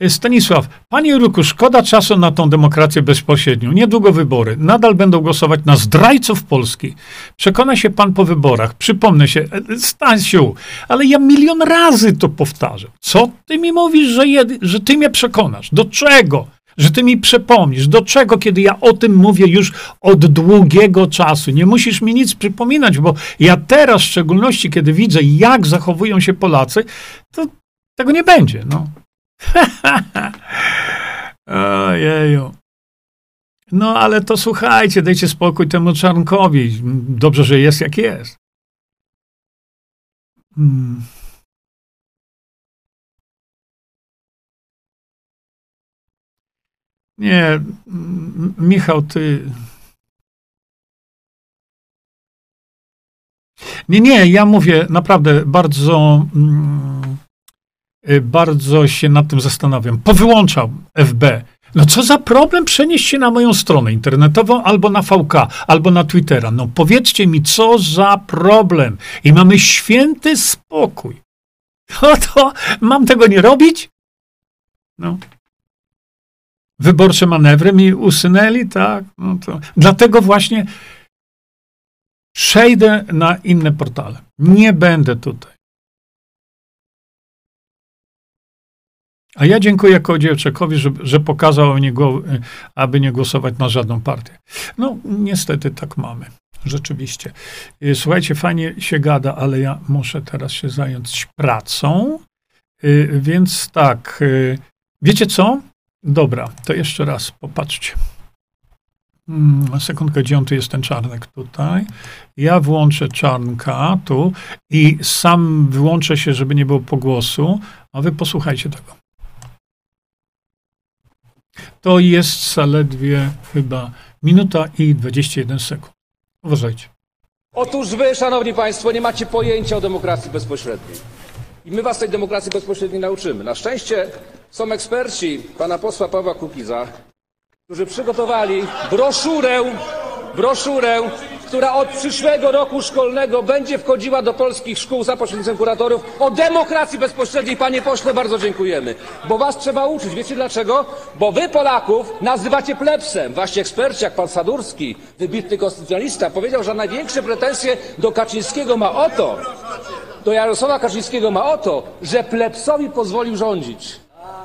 Stanisław, panie Jurku, szkoda czasu na tą demokrację bezpośrednią. Niedługo wybory. Nadal będą głosować na zdrajców Polski. Przekona się pan po wyborach. Przypomnę się, e, Stasiu, ale ja milion razy to powtarzam. Co ty mi mówisz, że, jed, że ty mnie przekonasz? Do czego? Że ty mi przypomnisz. Do czego, kiedy ja o tym mówię już od długiego czasu? Nie musisz mi nic przypominać, bo ja teraz, w szczególności, kiedy widzę, jak zachowują się Polacy, to tego nie będzie. No. Ojeju. No ale to słuchajcie, dajcie spokój temu Czarnkowi. Dobrze, że jest jak jest. Hmm. Nie, Michał, ty. Nie, nie, ja mówię naprawdę bardzo. Mm, bardzo się nad tym zastanawiam. Powyłączał FB. No co za problem przenieść się na moją stronę internetową albo na VK, albo na Twittera. No powiedzcie mi, co za problem. I mamy święty spokój. (laughs) No to mam tego nie robić? No. Wyborcze manewry mi usunęli, tak? No to, dlatego właśnie przejdę na inne portale. Nie będę tutaj. A ja dziękuję Kołodziejczykowi, że, że pokazał, aby nie głosować na żadną partię. No, niestety tak mamy. Rzeczywiście. Y, słuchajcie, fajnie się gada, ale ja muszę teraz się zająć pracą. Y, więc tak, y, wiecie co? Dobra, to jeszcze raz popatrzcie. Hmm, sekundkę, gdzie on tu jest ten czarnek tutaj? Ja włączę czarnka tu i sam wyłączę się, żeby nie było pogłosu, a wy posłuchajcie tego. To jest zaledwie chyba minuta i 21 sekund. Uważajcie. Otóż wy, szanowni państwo, nie macie pojęcia o demokracji bezpośredniej. I my was tej demokracji bezpośredniej nauczymy. Na szczęście są eksperci pana posła Pawła Kukiza, którzy przygotowali broszurę, broszurę która od przyszłego roku szkolnego będzie wchodziła do polskich szkół za pośrednictwem kuratorów o demokracji bezpośredniej. Panie pośle, bardzo dziękujemy. Bo was trzeba uczyć. Wiecie dlaczego? Bo wy Polaków nazywacie plebsem. Wasi eksperci, jak pan Sadurski, wybitny konstytucjonalista, powiedział, że największe pretensje do Kaczyńskiego ma o to, do Jarosława Kaczyńskiego ma o to, że plebsowi pozwolił rządzić,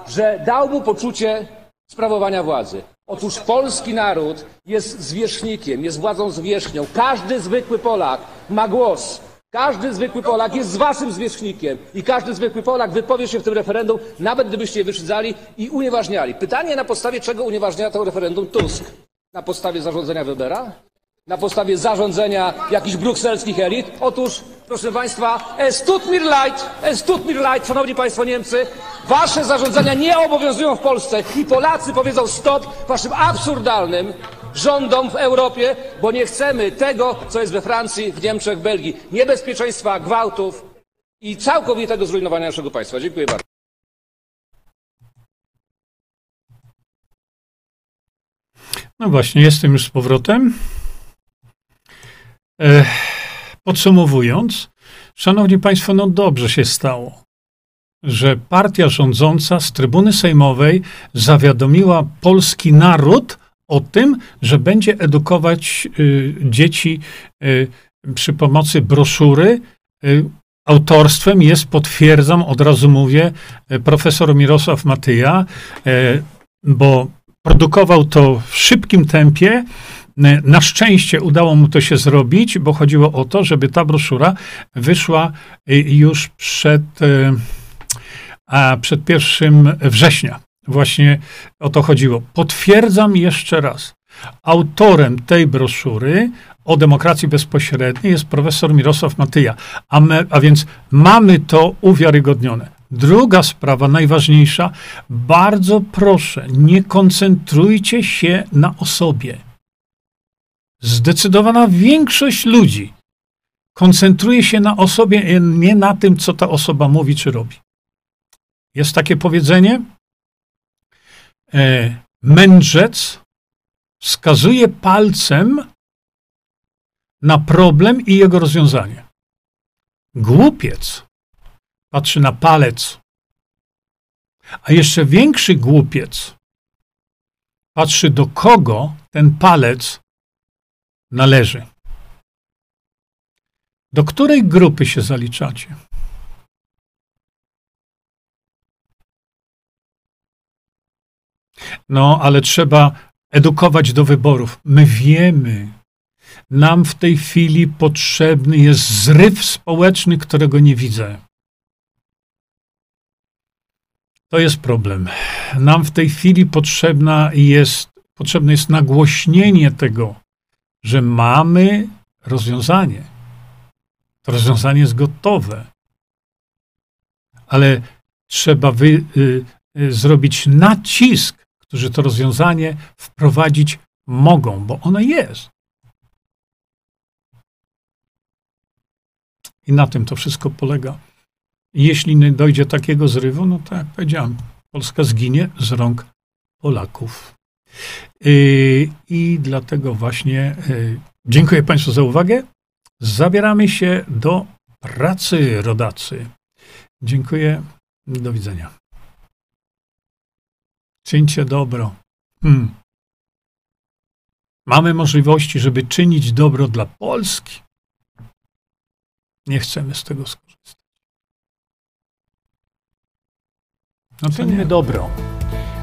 że dał mu poczucie sprawowania władzy. Otóż polski naród jest zwierzchnikiem, jest władzą zwierzchnią. Każdy zwykły Polak ma głos. Każdy zwykły Polak jest waszym zwierzchnikiem i każdy zwykły Polak wypowie się w tym referendum, nawet gdybyście je wyszedzali i unieważniali. Pytanie na podstawie czego unieważnia to referendum Tusk? Na podstawie zarządzenia Webera? Na podstawie zarządzenia jakichś brukselskich elit? Otóż, proszę Państwa, es tut mir leid, es tut mir leid, Szanowni Państwo Niemcy, Wasze zarządzenia nie obowiązują w Polsce i Polacy powiedzą stop Waszym absurdalnym rządom w Europie, bo nie chcemy tego, co jest we Francji, w Niemczech, Belgii. Niebezpieczeństwa, gwałtów i całkowitego zrujnowania naszego państwa. Dziękuję bardzo. No właśnie, jestem już z powrotem. Podsumowując, Szanowni Państwo, no dobrze się stało, że partia rządząca z trybuny sejmowej zawiadomiła polski naród o tym, że będzie edukować y, dzieci y, przy pomocy broszury. Y, autorstwem jest, potwierdzam, od razu mówię, y, profesor Mirosław Matyja, y, bo produkował to w szybkim tempie na szczęście udało mu to się zrobić, bo chodziło o to, żeby ta broszura wyszła y, już przed, y, przed 1 września. Właśnie o to chodziło. Potwierdzam jeszcze raz. Autorem tej broszury o demokracji bezpośredniej jest profesor Mirosław Matyja, a, my, a więc mamy to uwiarygodnione. Druga sprawa, najważniejsza, bardzo proszę, nie koncentrujcie się na osobie. Zdecydowana większość ludzi koncentruje się na osobie, nie na tym, co ta osoba mówi czy robi. Jest takie powiedzenie: e, mędrzec wskazuje palcem na problem i jego rozwiązanie. Głupiec patrzy na palec. A jeszcze większy głupiec patrzy, do kogo ten palec należy. Do której grupy się zaliczacie? No, ale trzeba edukować do wyborów. My wiemy, nam w tej chwili potrzebny jest zryw społeczny, którego nie widzę. To jest problem. Nam w tej chwili potrzebna jest, potrzebne jest nagłośnienie tego, że mamy rozwiązanie. To rozwiązanie jest gotowe. Ale trzeba wy, y, y, zrobić nacisk, którzy to rozwiązanie wprowadzić mogą, bo ono jest. I na tym to wszystko polega. Jeśli nie dojdzie takiego zrywu, no tak jak powiedziałem, Polska zginie z rąk Polaków. Y, I dlatego właśnie y, dziękuję Państwu za uwagę. Zabieramy się do pracy, rodacy. Dziękuję. Do widzenia. Czyńcie dobro. Hmm. Mamy możliwości, żeby czynić dobro dla Polski. Nie chcemy z tego skorzystać. No Czyńmy dobro.